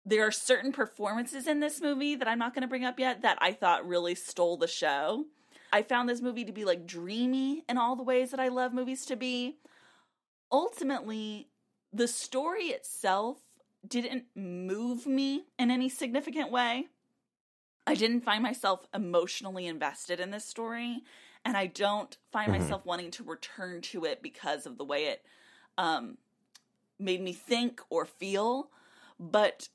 there are certain performances in this movie that I'm not going to bring up yet that I thought really stole the show. I found this movie to be like dreamy in all the ways that I love movies to be. Ultimately, the story itself didn't move me in any significant way. I didn't find myself emotionally invested in this story, and I don't find myself wanting to return to it because of the way it um, made me think or feel. But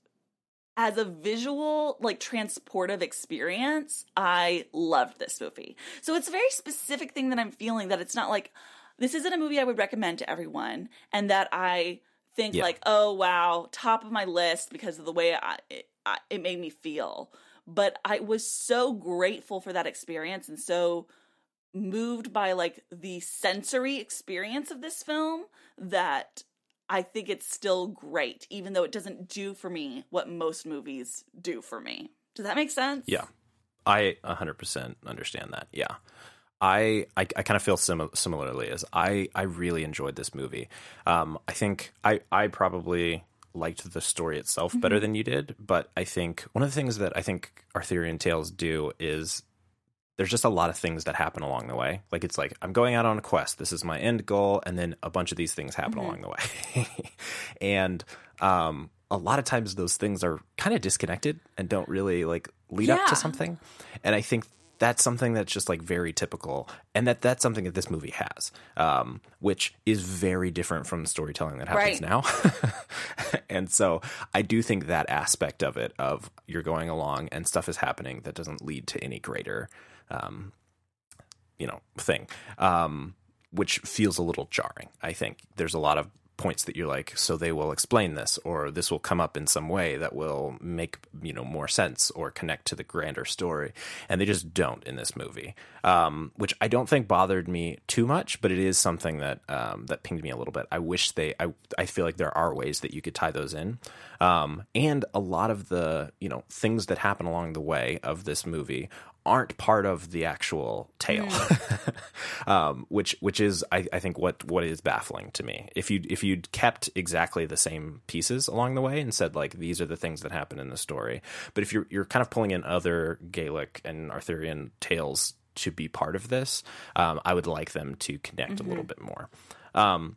as a visual, like transportive experience, I loved this movie. So it's a very specific thing that I'm feeling that it's not like this isn't a movie I would recommend to everyone, and that I think Yeah. like, oh wow, top of my list because of the way I, it, I, it made me feel. But I was so grateful for that experience and so moved by like the sensory experience of this film that I think it's still great, even though it doesn't do for me what most movies do for me. Does that make sense? Yeah, I 100% understand that. Yeah. I, I, I kind of feel sim- similarly as I, I really enjoyed this movie. Um, I think I, I probably liked the story itself better than you did, but I think one of the things that I think Arthurian tales do is there's just a lot of things that happen along the way. Like it's like I'm going out on a quest. This is my end goal, and then a bunch of these things happen Mm-hmm. along the way. and um, a lot of times those things are kind of disconnected and don't really like lead up to something. And I think that's something that's just like very typical, and that that's something that this movie has, um, which is very different from the storytelling that happens Right. now. and so I do think that aspect of it, of you're going along and stuff is happening that doesn't lead to any greater, um, you know, thing, um, which feels a little jarring. I think there's a lot of points that you're like, so they will explain this, or this will come up in some way that will make you know more sense or connect to the grander story, and they just don't in this movie, um, which I don't think bothered me too much, but it is something that um, that pinged me a little bit. I wish they, I, I feel like there are ways that you could tie those in, um, and a lot of the you know things that happen along the way of this movie aren't part of the actual tale, um, which which is I, I think what what is baffling to me. If you if you'd kept exactly the same pieces along the way and said like these are the things that happen in the story, but if you're you're kind of pulling in other Gaelic and Arthurian tales to be part of this, um, I would like them to connect a little bit more. Um,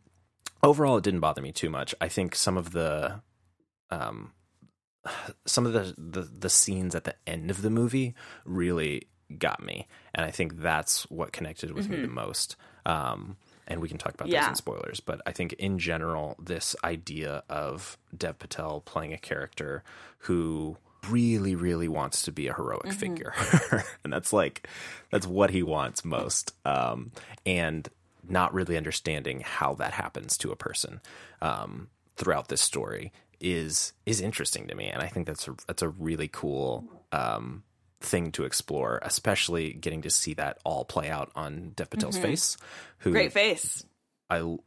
overall, it didn't bother me too much. I think some of the um, some of the, the the scenes at the end of the movie really got me, and I think that's what connected with me the most. Um, and we can talk about those in spoilers, but I think in general, this idea of Dev Patel playing a character who really, really wants to be a heroic figure, and that's like that's what he wants most, um, and not really understanding how that happens to a person um, throughout this story is is interesting to me, and I think that's a, that's a really cool um, thing to explore, especially getting to see that all play out on Dev Patel's face. Who Great face. I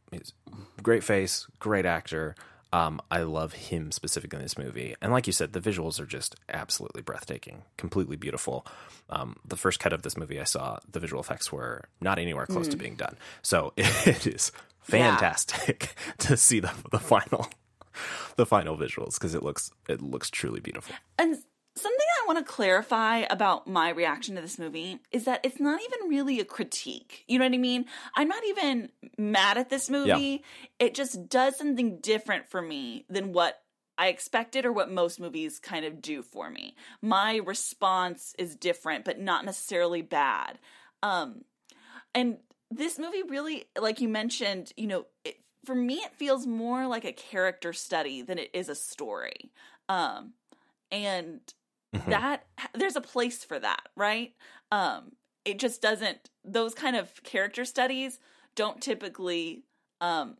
great face, great actor. Um, I love him specifically in this movie, and like you said, the visuals are just absolutely breathtaking, completely beautiful. Um, the first cut of this movie I saw, the visual effects were not anywhere close to being done, so it is fantastic to see the the final the final visuals because it looks it looks truly beautiful. And something I want to clarify about my reaction to this movie is that it's not even really a critique. You know what I mean? I'm not even mad at this movie. It just does something different for me than what I expected or what most movies kind of do for me. My response is different, but not necessarily bad. Um, and this movie really, like you mentioned, you know, it, for me, it feels more like a character study than it is a story. Um, and that there's a place for that, right? Um, it just doesn't. Those kind of character studies don't typically um,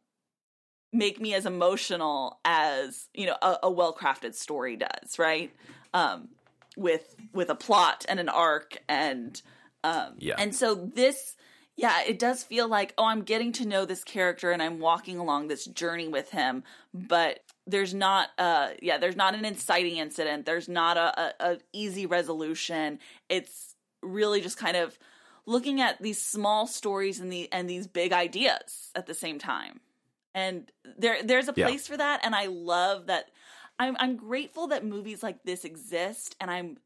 make me as emotional as you know a, a well crafted story does, right? Um, with with a plot and an arc and um, Yeah. and so this yeah it does feel like oh i'm getting to know this character and i'm walking along this journey with him but there's not uh yeah there's not an inciting incident. There's not a, a, a easy resolution. It's really just kind of looking at these small stories and the and these big ideas at the same time. And there there's a Yeah. place for that and i love that. I'm i'm grateful that movies like this exist and i'm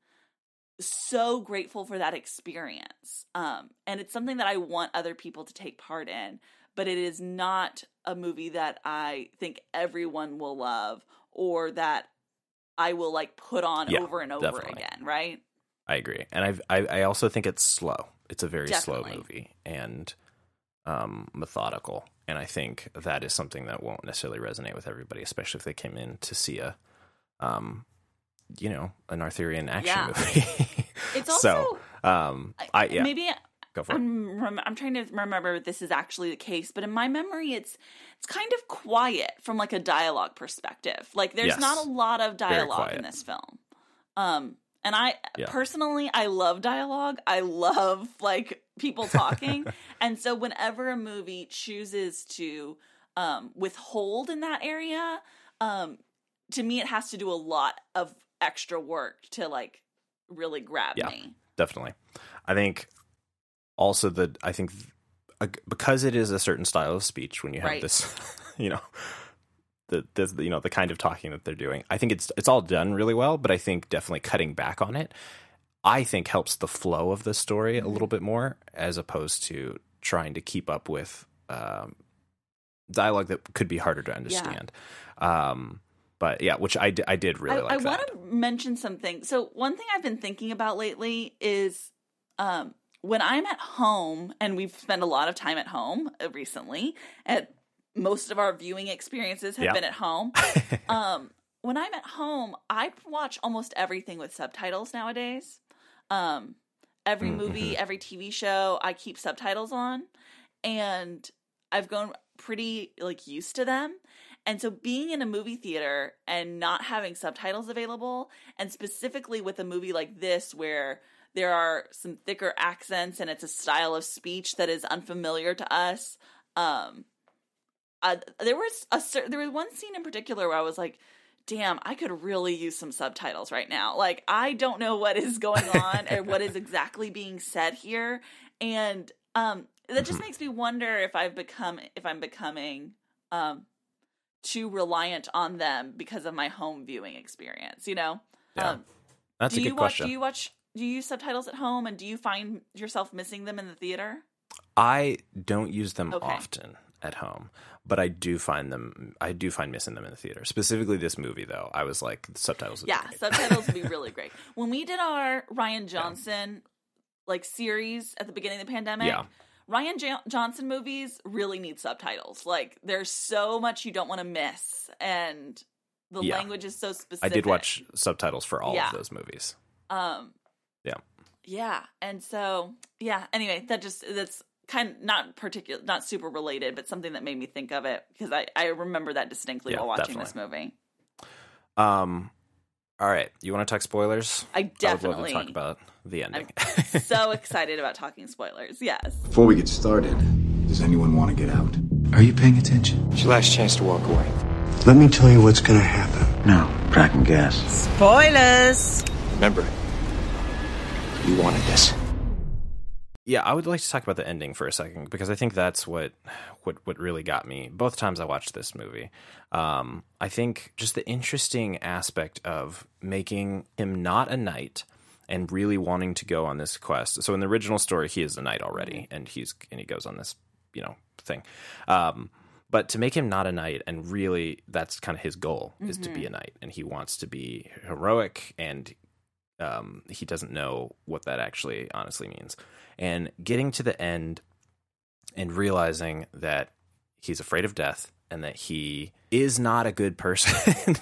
so grateful for that experience. Um, and it's something that I want other people to take part in, but it is not a movie that I think everyone will love or that I will like put on Yeah, over and over definitely. again, right? I agree, and I've, I I also think it's slow. It's a very slow movie and um, methodical, and I think that is something that won't necessarily resonate with everybody, especially if they came in to see a, um, you know, an Arthurian action Yeah. movie. It's so, also um, I yeah, maybe go for. I'm rem- I'm trying to remember if this is actually the case, but in my memory, it's it's kind of quiet from like a dialogue perspective. Like there's Yes. not a lot of dialogue in this film. Um, and I Yeah. personally, I love dialogue. I love like people talking, and so whenever a movie chooses to um, withhold in that area, um, to me, it has to do a lot of extra work to like really grab Yeah. me. definitely. I think also that I think because it is a certain style of speech when you have Right. this, you know, the, the you know the kind of talking that they're doing. I think it's it's all done really well, but I think definitely cutting back on it I think helps the flow of the story Mm-hmm. a little bit more, as opposed to trying to keep up with um, dialogue that could be harder to understand. Um, but yeah, which I, d- I did really I, like I want to mention something. So one thing I've been thinking about lately is um, when I'm at home, and we've spent a lot of time at home uh, recently. At most of our viewing experiences have Yeah. been at home. um, when I'm at home, I watch almost everything with subtitles nowadays. Um, every Mm, movie, mhm. every TV show, I keep subtitles on, and I've grown pretty like used to them. And so being in a movie theater and not having subtitles available, and specifically with a movie like this where there are some thicker accents and it's a style of speech that is unfamiliar to us, um, uh, there was a there was one scene in particular where I was like, "Damn, I could really use some subtitles right now." Like I don't know what is going on or what is exactly being said here, and um, that just makes me wonder if I've become if I'm becoming um too reliant on them because of my home viewing experience. You know, Yeah. um, That's do a you good watch? question. Do you watch? Do you use subtitles at home, and do you find yourself missing them in the theater? I don't use them Okay. often at home, but I do find them. I do find missing them in the theater. Specifically, this movie though, I was like the subtitles. would be Yeah, subtitles would be really great. When we did our Rian Johnson like series at the beginning of the pandemic, Yeah. Rian Jo- Johnson movies really need subtitles. Like there's so much you don't want to miss and the Yeah. language is so specific. I did watch subtitles for all Yeah. of those movies. um Yeah. yeah, and so yeah, anyway, that just that's kind of not particular not super related, but something that made me think of it because I I remember that distinctly Yeah, while watching this movie. Um, all right, you want to talk spoilers? I I would love definitely to talk about the ending. so excited about talking spoilers. Yes. Before we get started, does anyone want to get out? Are you paying attention? It's your last chance to walk away. Let me tell you what's gonna happen. No. Dragon gas. Spoilers! Remember, you wanted this. Yeah, I would like to talk about the ending for a second because I think that's what what what really got me both times I watched this movie. Um, I think just the interesting aspect of making him not a knight and really wanting to go on this quest. So in the original story, he is a knight already, and he's and he goes on this you know thing. Um, but to make him not a knight and really that's kind of his goal is to be a knight and he wants to be heroic and um, he doesn't know what that actually honestly means. And getting to the end and realizing that he's afraid of death and that he is not a good person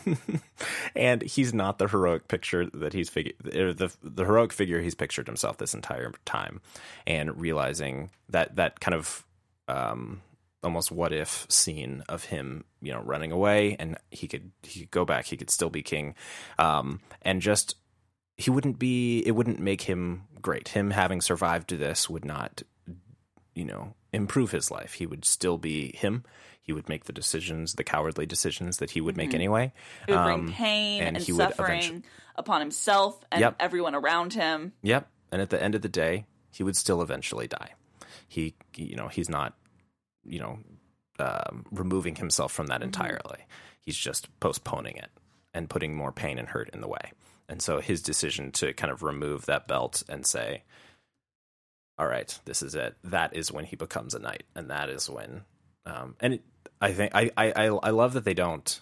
and he's not the heroic picture that he's figured the the heroic figure he's pictured himself this entire time and realizing that that kind of um almost what if scene of him you know running away and he could he could go back he could still be king um and just he wouldn't be it wouldn't make him great him having survived to this would not you know improve his life he would still be him he would make the decisions the cowardly decisions that he would make anyway It would Um, bring pain and, and he would suffering eventually- upon himself and Yep. everyone around him. Yep. And at the end of the day, he would still eventually die. He, you know, he's not, you know, um, removing himself from that entirely. He's just postponing it and putting more pain and hurt in the way. And so his decision to kind of remove that belt and say, all right, this is it. That is when he becomes a knight. And that is when, um, and it, I think, I, I, I love that they don't,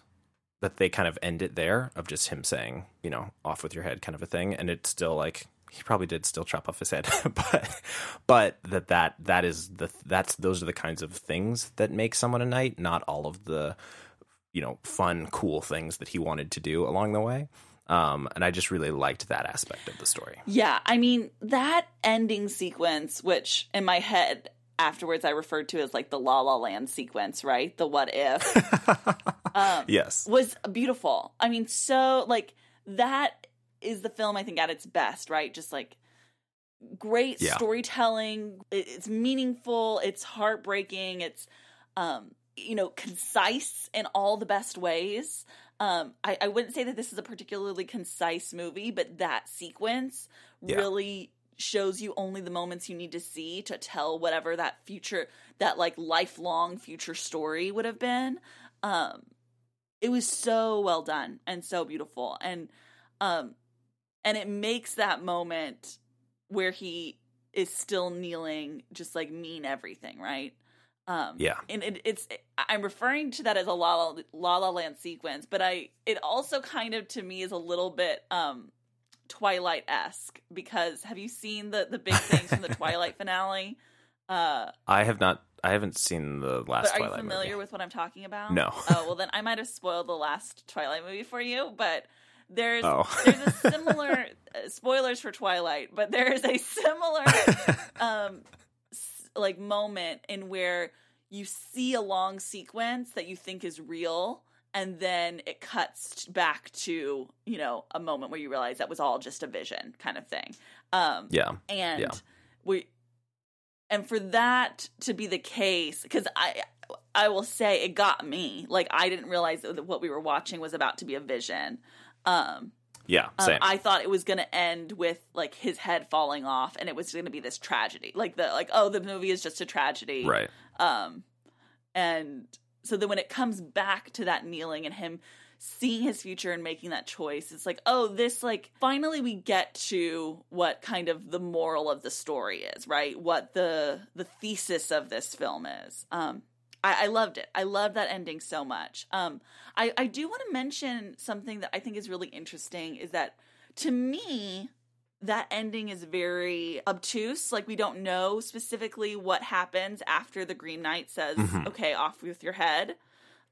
that they kind of end it there of just him saying, you know, off with your head kind of a thing. And it's still like, he probably did still chop off his head, but, but that, that, that is the, that's, those are the kinds of things that make someone a knight, not all of the, you know, fun, cool things that he wanted to do along the way. Um, and I just really liked that aspect of the story. Yeah, I mean, that ending sequence, which in my head afterwards I referred to as like the La La Land sequence, right? The what if. um, Yes. was beautiful. I mean, so like that is the film I think at its best, right? Just like great Yeah. storytelling. It's meaningful. It's heartbreaking. It's um, you know concise in all the best ways. Um, I, I wouldn't say that this is a particularly concise movie, but that sequence Yeah. really shows you only the moments you need to see to tell whatever that future, that like lifelong future story would have been. Um, it was so well done and so beautiful. And um, and it makes that moment where he is still kneeling, just like mean everything, right? Um, Yeah. and it, it's I'm referring to that as a La La, La La Land sequence, but I it also kind of to me is a little bit um Twilight esque because have you seen the the big things from the Twilight finale? Uh, I have not. I haven't seen the last are Twilight you familiar movie. with what I'm talking about? No. oh well, then I might have spoiled the last Twilight movie for you, but. There's Oh. there's a similar uh, spoilers for Twilight, but there is a similar um like moment in where you see a long sequence that you think is real and then it cuts back to you know a moment where you realize that was all just a vision kind of thing. Um yeah, and Yeah. we and for that to be the case because i i will say it got me. Like i didn't realize that what we were watching was about to be a vision. Um yeah, um. I thought it was going to end with like his head falling off, and it was going to be this tragedy, like the like oh the movie is just a tragedy, right. Um, and so then when it comes back to that kneeling and him seeing his future and making that choice, it's like oh this like finally we get to what kind of the moral of the story is, right? What the the thesis of this film is. Um, I, I loved it. I love that ending so much. Um, I, I do want to mention something that I think is really interesting is that to me, that ending is very obtuse. Like we don't know specifically what happens after the Green Knight says, Mhm. "Okay, off with your head."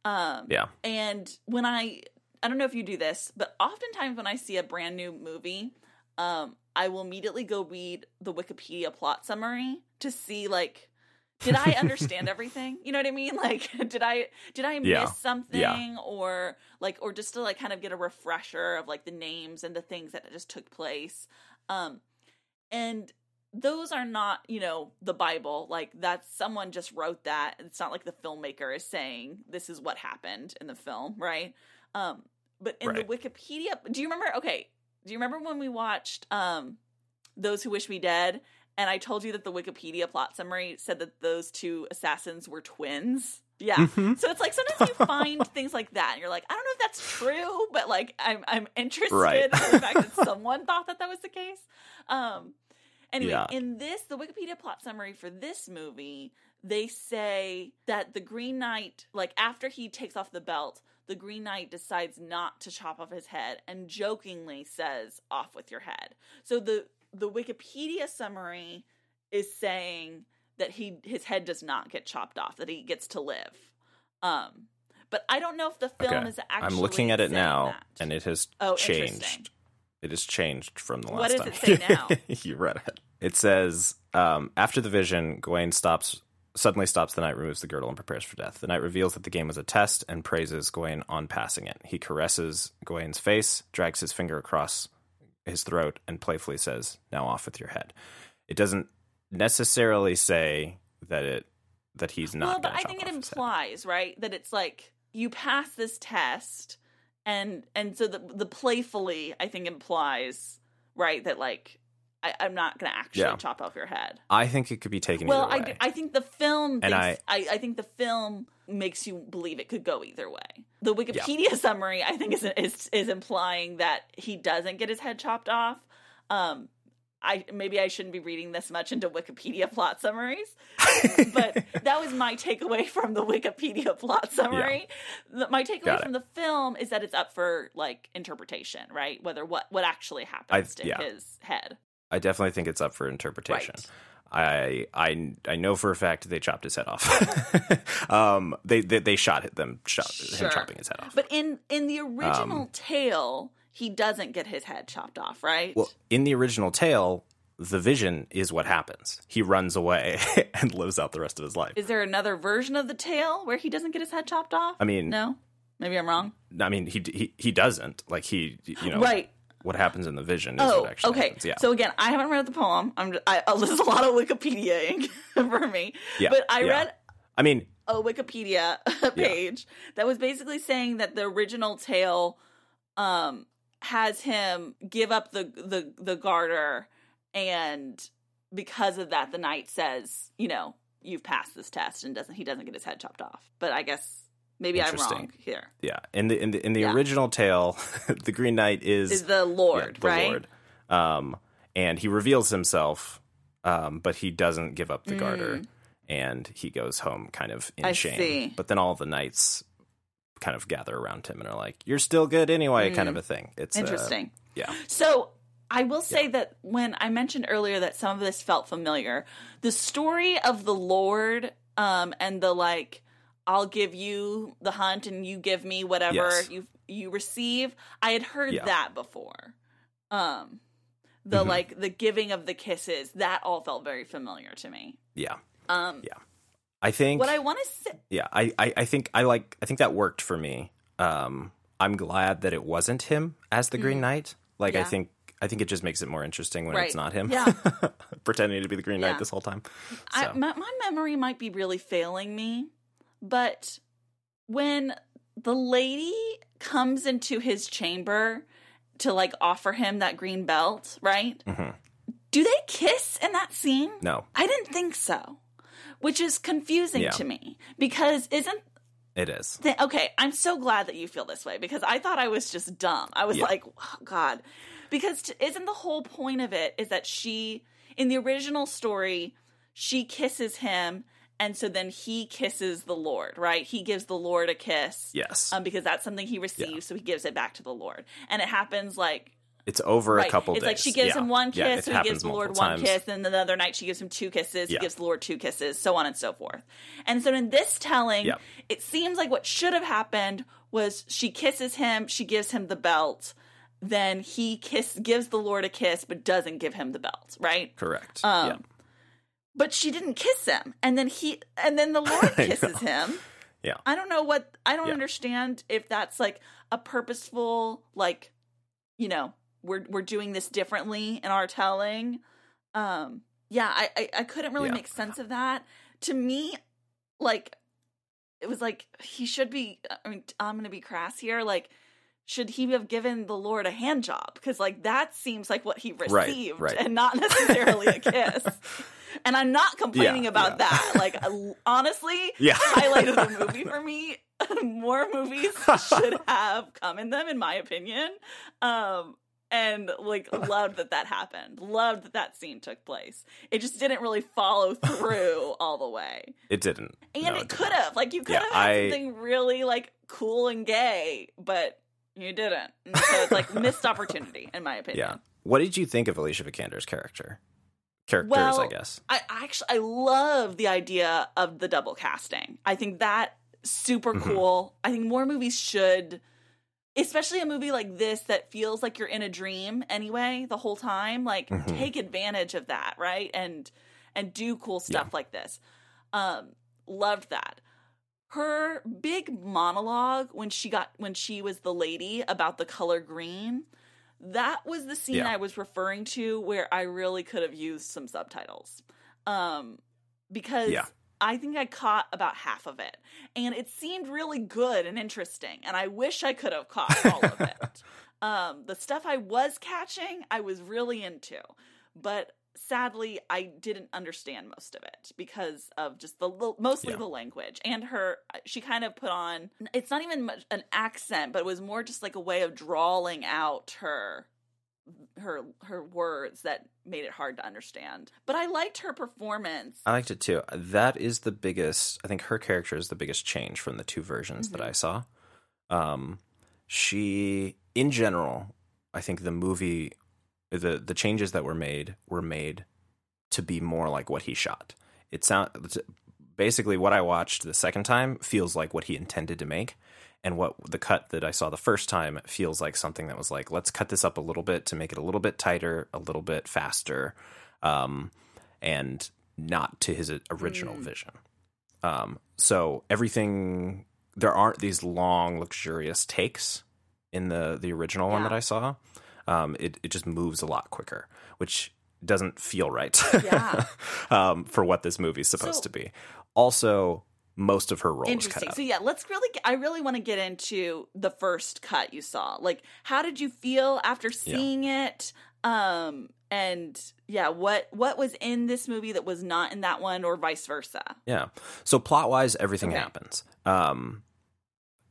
Um, Yeah. and when I, I don't know if you do this, but oftentimes when I see a brand new movie, um, I will immediately go read the Wikipedia plot summary to see like did I understand everything? You know what I mean? Like, did I did I Yeah. miss something, Yeah. or like, or just to like kind of get a refresher of like the names and the things that just took place, um, and those are not you know the Bible. Like that's someone just wrote that. It's not like the filmmaker is saying this is what happened in the film, right? Um, but in Right. the Wikipedia, do you remember? Okay, do you remember when we watched um, Those Who Wish Me Dead? And I told you that the Wikipedia plot summary said that those two assassins were twins. Yeah. Mhm. So it's like sometimes you find things like that, and you're like, I don't know if that's true, but like I'm I'm interested Right. in the fact that someone thought that that was the case. Um. Anyway, Yeah. in this, the Wikipedia plot summary for this movie, they say that the Green Knight, like after he takes off the belt, the Green Knight decides not to chop off his head and jokingly says, "Off with your head." So the the Wikipedia summary is saying that he his head does not get chopped off, that he gets to live. Um, but I don't know if the film Okay. is actually. I'm looking at it now, that. and it has Oh, changed. It has changed from the last What does time. it say now? you read it. It says um, after the vision, Gawain stops. Suddenly stops the knight, removes the girdle, and prepares for death. The knight reveals that the game was a test and praises Gawain on passing it. He caresses Gawain's face, drags his finger across his throat, and playfully says, "Now off with your head." It doesn't necessarily say that it that he's not. well, but I think it off his head. implies right that it's like you pass this test, and and so the the playfully I think implies right that like I, I'm not going to actually Yeah. chop off your head. I think it could be taken Well, I. I think the film And thinks, I, I think the film makes you believe it could go either way. The Wikipedia summary I think is is is implying that he doesn't get his head chopped off. Um I maybe I shouldn't be reading this much into Wikipedia plot summaries, but that was my takeaway from the Wikipedia plot summary. The- My takeaway from the film is that it's up for like interpretation, right? Whether what what actually happens to yeah. his head. I definitely think it's up for interpretation. Right. I I I know for a fact they chopped his head off. um, they, they they shot them shot Sure. him chopping his head off. But in in the original Um, tale, he doesn't get his head chopped off, right? well, in the original tale, the vision is what happens. He runs away and lives out the rest of his life. Is there another version of the tale where he doesn't get his head chopped off? I mean, no. Maybe I'm wrong. I mean, he he he doesn't like he you know Right. What happens in the vision is Oh, what actually okay. happens. Yeah. So again, I haven't read the poem. I'm just, I, uh, there's a lot of Wikipedia for me. Yeah, But I yeah. read I mean, a Wikipedia page that was basically saying that the original tale um has him give up the the the garter and because of that the knight says, you know, you've passed this test and doesn't he doesn't get his head chopped off. But I guess maybe I'm wrong here. yeah. In the in the in the Yeah. original tale, the Green Knight is Is the Lord, yeah, the right? Lord. Um, and he reveals himself, um, but he doesn't give up the garter, and he goes home kind of in Mm. I shame. see. But then all the knights kind of gather around him and are like, "You're still good anyway," kind of a thing. It's uh, Mm. Interesting. yeah, So I will say that when I mentioned earlier that some of this felt familiar, the story of the Lord um, and the like, I'll give you the hunt and you give me whatever Yes. you you receive. I had heard Yeah. that before. Um, the Mhm. like the giving of the kisses that all felt very familiar to me. yeah, Um, yeah. I think what I want to say, yeah I, I i think i like i think that worked for me um i'm glad that it wasn't him as the green knight like i Mm. Think i think it just makes it more interesting when Right. it's not him Yeah. pretending to be the green Yeah. knight this whole time I, my, my memory might be really failing me, but when the lady comes into his chamber to like offer him that green belt, right? Mhm. Do they kiss in that scene? no I didn't think so, which is confusing Yeah. to me because isn't it is okay, I'm so glad that you feel this way because I thought I was just dumb. I was Yeah. like, oh, God, because t- isn't the whole point of it is that she in the original story she kisses him and so then he kisses the Lord, right? He gives the Lord a kiss. yes Um, because that's something he receives, so he gives it back to the Lord, and it happens like it's over right. a couple it's days like she gives Yeah. him one kiss, it so he gives the Lord multiple one times. kiss, then the other night she gives him two kisses, Yeah. he gives the Lord two kisses, so on and so forth. And so in this telling, Yeah. it seems like what should have happened was she kisses him, she gives him the belt, then he kiss gives the Lord a kiss, but doesn't give him the belt, right? correct Um, yeah But she didn't kiss him, and then he and then the Lord kisses him. yeah I don't know what I don't Yeah. understand if that's like a purposeful like you know we're we're doing this differently in our telling. Um yeah, I I, I couldn't really Yeah. make sense of that. To me, like it was like he should be I mean I'm going to be crass here like should he have given the Lord a hand job? Because like that seems like what he Right, received right. and not necessarily a kiss. And I'm not complaining Yeah, about yeah. that. Like honestly, Yeah. highlight of the movie for me. More movies should have come in them, in my opinion. Um, and like loved that that happened. Loved that that scene took place. It just didn't really follow through all the way, it didn't and No, it did could have. Like you could Yeah, have had I- something really like cool and gay, but you didn't. And so it's like missed opportunity, in my opinion. yeah what did you think of alicia vikander's character characters Well, i guess I actually I love the idea of the double casting. I think that super Mhm. cool. I think more movies should especially a movie like this that feels like you're in a dream anyway the whole time, like Mhm. take advantage of that, right? And and do cool stuff like this. Um loved that. Her big monologue when she got when she was the lady about the color green that was the scene Yeah. I was referring to where I really could have used some subtitles. Um because Yeah. I think I caught about half of it and it seemed really good and interesting and I wish I could have caught all of it. Um the stuff I was catching I was really into. But sadly I didn't understand most of it because of just the mostly Yeah. the language and her she kind of put on it's not even much an accent but it was more just like a way of drawling out her her her words that made it hard to understand but i liked her performance I liked it too. That is the biggest. I think her character is the biggest change from the two versions that I saw. Um, she, in general, I think the movie, the the changes that were made were made to be more like what he shot. It sound basically what I watched the second time feels like what he intended to make, and what the cut that I saw the first time feels like something that was like, let's cut this up a little bit to make it a little bit tighter, a little bit faster, um, and not to his original vision. Um, so everything there aren't these long, luxurious takes in the the original one that I saw. Um, it it just moves a lot quicker, which doesn't feel right. Yeah. um, for what this movie's supposed So- to be. Also, most of her role is cut interesting so yeah let's really i really want to get into the first cut you saw like how did you feel after seeing it um and yeah what what was in this movie that was not in that one or vice versa Yeah. So plot wise, everything Okay. happens. Um,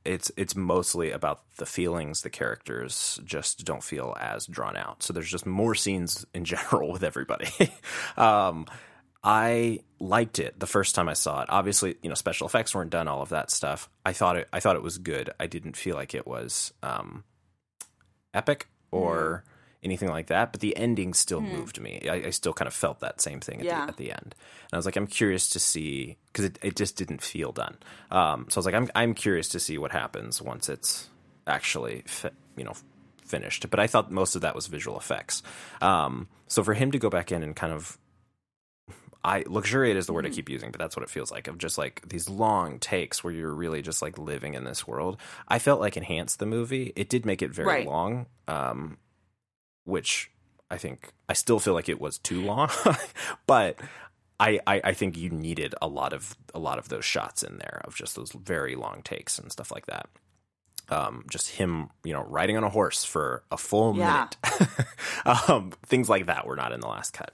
it's it's mostly about the feelings the characters just don't feel as drawn out. So there's just more scenes in general with everybody. Um i liked it the first time i saw it. Obviously you know special effects weren't done all of that stuff. I thought it i thought it was good. I didn't feel like it was um epic or anything like that but the ending still moved me I, I still kind of felt that same thing at, Yeah. the, at the end and i was like i'm curious to see because it, it just didn't feel done um, so i was like I'm, I'm curious to see what happens once it's actually fi- you know finished but i thought most of that was visual effects um, so for him to go back in and kind of I luxuriate is the word I keep using, but that's what it feels like of just like these long takes where you're really just like living in this world. I felt like enhanced the movie. It did make it very Right. long, um, which I think I still feel like it was too long, but I, I I think you needed a lot of a lot of those shots in there of just those very long takes and stuff like that. Um, just him, you know, riding on a horse for a full Yeah. minute. um, things like that were not in the last cut.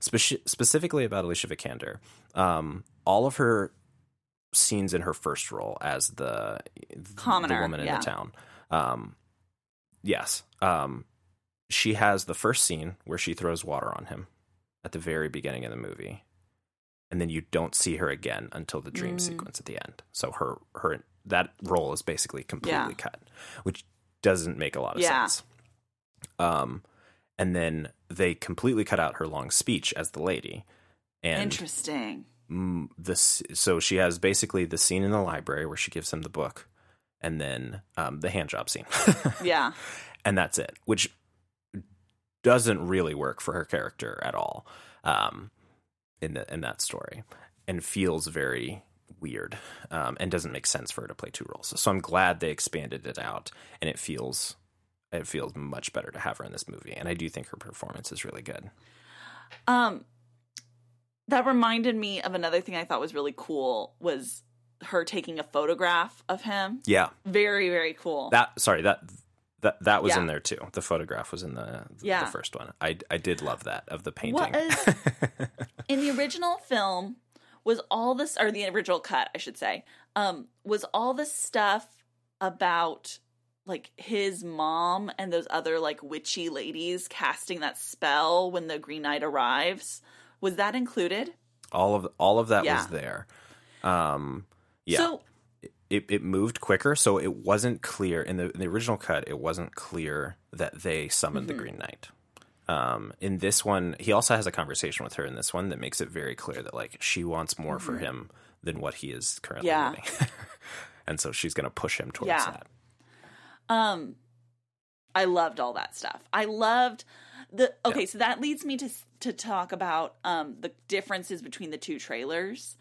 Speci- specifically about Alicia Vikander, um, all of her scenes in her first role as the Commoner, the woman in yeah. the town. Um, yes, um, she has the first scene where she throws water on him at the very beginning of the movie, and then you don't see her again until the Mm. dream sequence at the end. So her her that role is basically completely Yeah. cut, which doesn't make a lot of Yeah. sense. Um, and then they completely cut out her long speech as the lady, and Interesting. mm, this so she has basically the scene in the library where she gives him the book, and then um, the hand job scene, Yeah. and that's it, which doesn't really work for her character at all um, in the in that story, and feels very weird um, and doesn't make sense for her to play two roles. So I'm glad they expanded it out, and it feels it feels much better to have her in this movie, and I do think her performance is really good. Um, that reminded me of another thing I thought was really cool was her taking a photograph of him. Yeah, Very, very cool. that sorry that that that was Yeah. in there too. The photograph was in the Yeah. the first one. I I did love that of the painting. was in the original film was all this or the original cut i should say um was all this stuff about like his mom and those other like witchy ladies casting that spell when the green knight arrives was that included all of all of that Yeah. was there. Um, yeah, so it it moved quicker, so it wasn't clear in the in the original cut. It wasn't clear that they summoned Mm-hmm. the Green Knight. Um, in this one, he also has a conversation with her in this one that makes it very clear that like she wants more for him than what he is currently Mm-hmm. Yeah. getting, and so she's going to push him towards Yeah. that. um i loved all that stuff i loved the okay Yeah. so that leads me to to talk about um the differences between the two trailers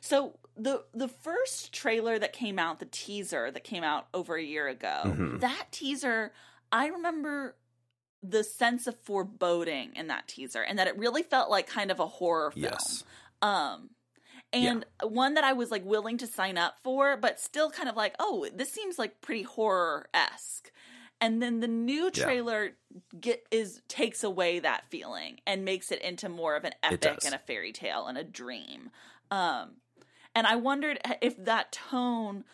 so the the first trailer that came out the teaser that came out over a year ago Mhm. that teaser i remember the sense of foreboding in that teaser and that it really felt like kind of a horror film Yes, um and one that I was like willing to sign up for, but still kind of like, oh, this seems like pretty horror esque. And then the new Yeah. trailer get is takes away that feeling and makes it into more of an epic and a fairy tale and a dream. Um, and I wondered if that tone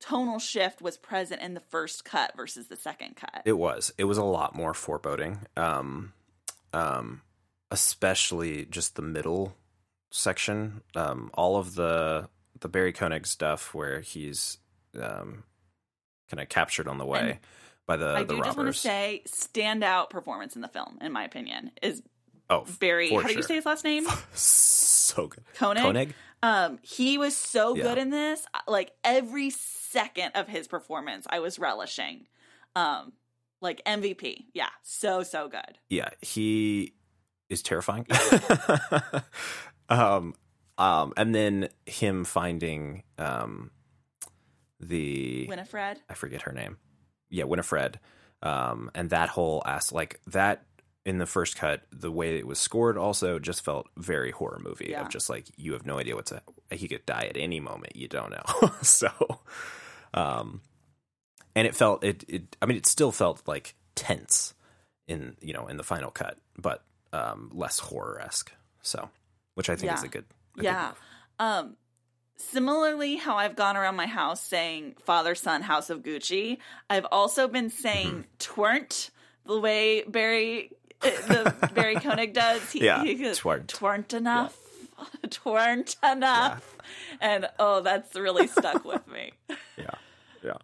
tonal shift was present in the first cut versus the second cut. it was. It was a lot more foreboding. Um, um, especially just the middle section. Um, all of the the Barry Keoghan stuff where he's um, kind of captured on the way And by the I the do just want to robbers. say, standout performance in the film, in my opinion, is oh, Barry. How do you say his last name? so good. Koenig? Koenig. Um, he was so Yeah. good in this. Like every second of his performance, I was relishing. Um, like MVP. Yeah, so so good. Yeah, he is terrifying. um, um, and then him finding um, the Winifred. I forget her name. Yeah, Winifred. Um, and that whole ass like that in the first cut, the way it was scored also just felt very horror movie Yeah. of just like you have no idea what's a he could die at any moment. You don't know. so um and it felt it, it I mean it still felt like tense in you know in the final cut, but um less horror esque. So which I think is a good a Yeah. move. Um, similarly how I've gone around my house saying father son house of Gucci, I've also been saying Mm-hmm. twernt the way Barry the Barry Keoghan does. He, Yeah, he goes, twernt. twernt enough. Twernt enough. And oh, that's really stuck with me. Yeah, yeah.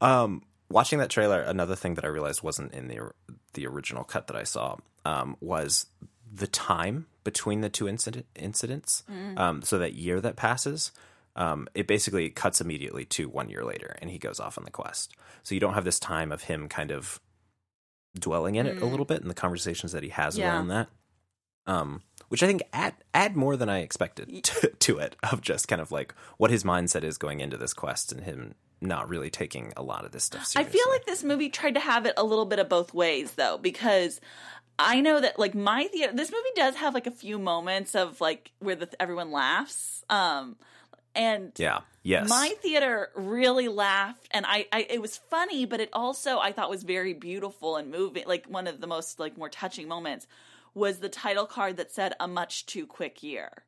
Um, watching that trailer, another thing that I realized wasn't in the the original cut that I saw um, was the time between the two incident, incidents. Um, so that year that passes, um, it basically cuts immediately to one year later, and he goes off on the quest. So you don't have this time of him kind of dwelling in it a little bit and the conversations that he has Yeah. around that. Um, which I think add add more than I expected to, to it of just kind of like what his mindset is going into this quest and him not really taking a lot of this stuff I feel like this movie tried to have it a little bit of both ways though, because I know that like my theater, this movie does have like a few moments of like where the, everyone laughs, um, and yeah, yes, my theater really laughed, and I, I it was funny, but it also I thought was very beautiful and moving. Like one of the most like more touching moments was the title card that said "a much too quick year,"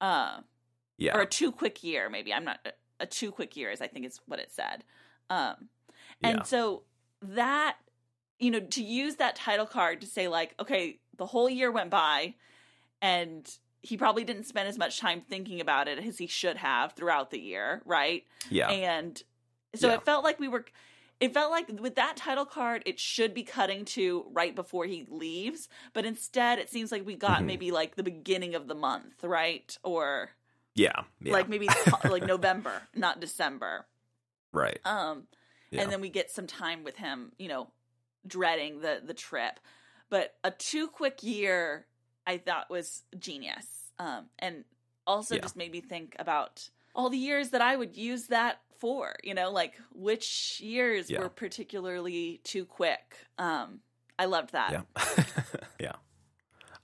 uh, yeah, or a too quick year. Maybe I'm not a too quick year is I think is what it said. Um, and Yeah. so that you know to use that title card to say like okay the whole year went by and he probably didn't spend as much time thinking about it as he should have throughout the year right? Yeah, and so Yeah. it felt like we were it felt like with that title card it should be cutting to right before he leaves but instead it seems like we got Mhm. maybe like the beginning of the month right? Or yeah, yeah, like maybe like november not december. Right, um Yeah. and then we get some time with him you know dreading the the trip. But a too quick year i thought was genius um and also Yeah. just made me think about all the years that i would use that for you know like which years Yeah. were particularly too quick um i loved that yeah, yeah.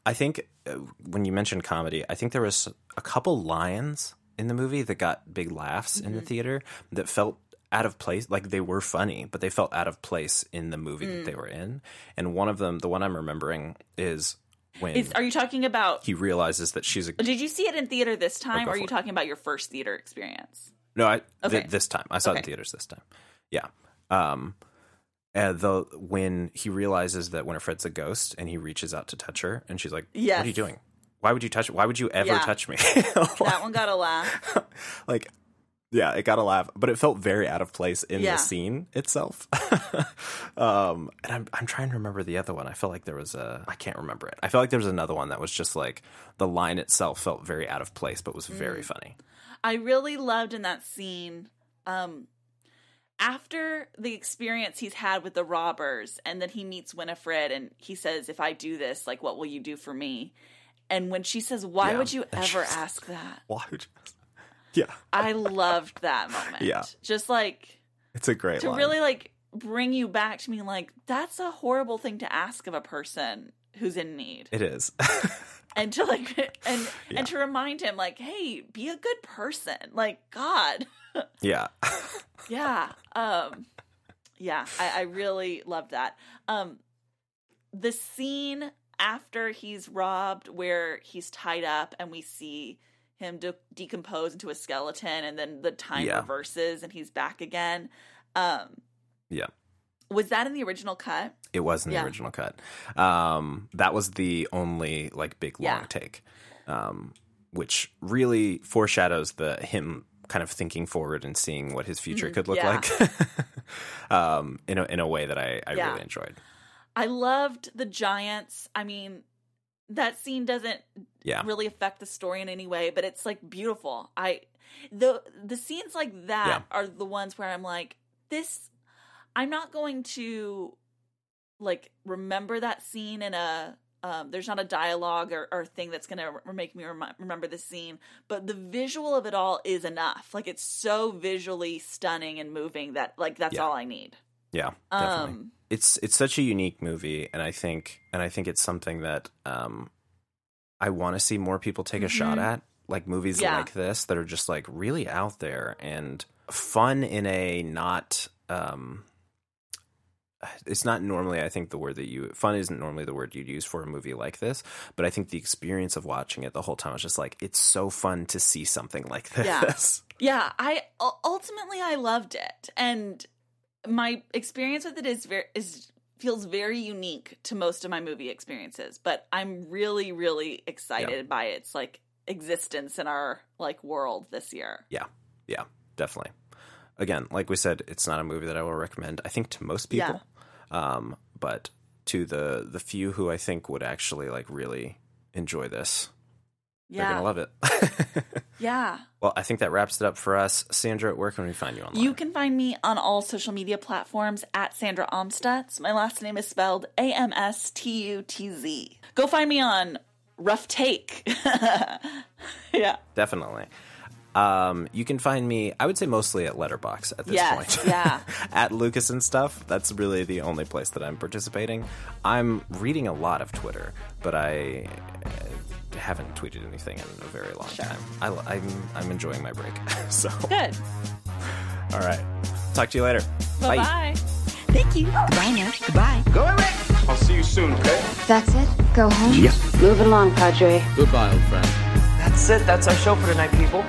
I think uh, when you mentioned comedy, I think there was a couple lines in the movie that got big laughs in Mm-hmm. the theater that felt out of place. Like they were funny, but they felt out of place in the movie Mm. that they were in. And one of them, the one I'm remembering, is when Is, are you talking about he realizes that she's a did you see it in theater this time go or are for you it. talking about your first theater experience No, I th- Okay. this time I saw it in Okay. theaters this time. Yeah. Um and the when he realizes that Winifred's a ghost and he reaches out to touch her and she's like, "What Yes. are you doing? Why would you touch? Why would you ever Yeah. touch me?" that one got a laugh like, yeah, it got a laugh, but it felt very out of place in Yeah. the scene itself. um, and I'm I'm trying to remember the other one. I felt like there was a I can't remember it. I felt like there was another one that was just like the line itself felt very out of place, but was Mm. very funny. I really loved in that scene um after the experience he's had with the robbers and then he meets Winifred and he says if I do this like what will you do for me? And when she says why Yeah. would you ever ask that? Why would you? Yeah, I loved that moment. Yeah. Just like it's a great to line. really like bring you back to me like that's a horrible thing to ask of a person who's in need. It is. and to like and Yeah. and to remind him like hey, be a good person. Like god. yeah. yeah um yeah I, I really loved that um the scene after he's robbed where he's tied up and we see him de- decompose into a skeleton and then the time Yeah. reverses and he's back again um Yeah. was that in the original cut It was in the original cut. Um, that was the only like big long Yeah. take, um, which really foreshadows the him kind of thinking forward and seeing what his future could look Mm-hmm. yeah. like. um, in a in a way that I, I Yeah. really enjoyed. i loved the giants i mean that scene doesn't Yeah. really affect the story in any way, but it's like beautiful. I the the scenes like that Yeah. are the ones where I'm like this I'm not going to like remember that scene in a um, there's not a dialogue or, or thing that's gonna re- make me remi- remember the scene, but the visual of it all is enough. Like it's so visually stunning and moving that like that's Yeah. all I need. Yeah, definitely. Um, it's it's such a unique movie, and I think and I think it's something that um, I want to see more people take a shot at, like movies Mm-hmm. Yeah. like this that are just like really out there and fun in a not um, it's not normally I think the word that you fun isn't normally the word you'd use for a movie like this, but I think the experience of watching it the whole time was just like it's so fun to see something like this. Yeah, I ultimately I loved it, and my experience with it is very is feels very unique to most of my movie experiences. But I'm really, really excited by its like existence in our like world this year. Yeah. Yeah, definitely. Again, like we said, it's not a movie that I will recommend I think to most people. Um, but to the the few who I think would actually like really enjoy this, they're gonna love it. yeah. well, I think that wraps it up for us. Sandra, where can we find you online? You can find me on all social media platforms at Sandra Amstutz. My last name is spelled A M S T U T Z. Go find me on Rough Take. yeah. Definitely. Um, you can find me, I would say mostly at Letterboxd at this Yes, point. yeah. at Lucas and stuff. That's really the only place that I'm participating. I'm reading a lot of Twitter, but I haven't tweeted anything in a very long time. I, I'm I'm enjoying my break. so, Good. all right. Talk to you later. Bye bye. Thank you. Goodbye now. Goodbye. Go away, I'll see you soon, okay? That's it? Go home? Move it along, Padre. Goodbye, old friend. That's it. That's our show for tonight, people.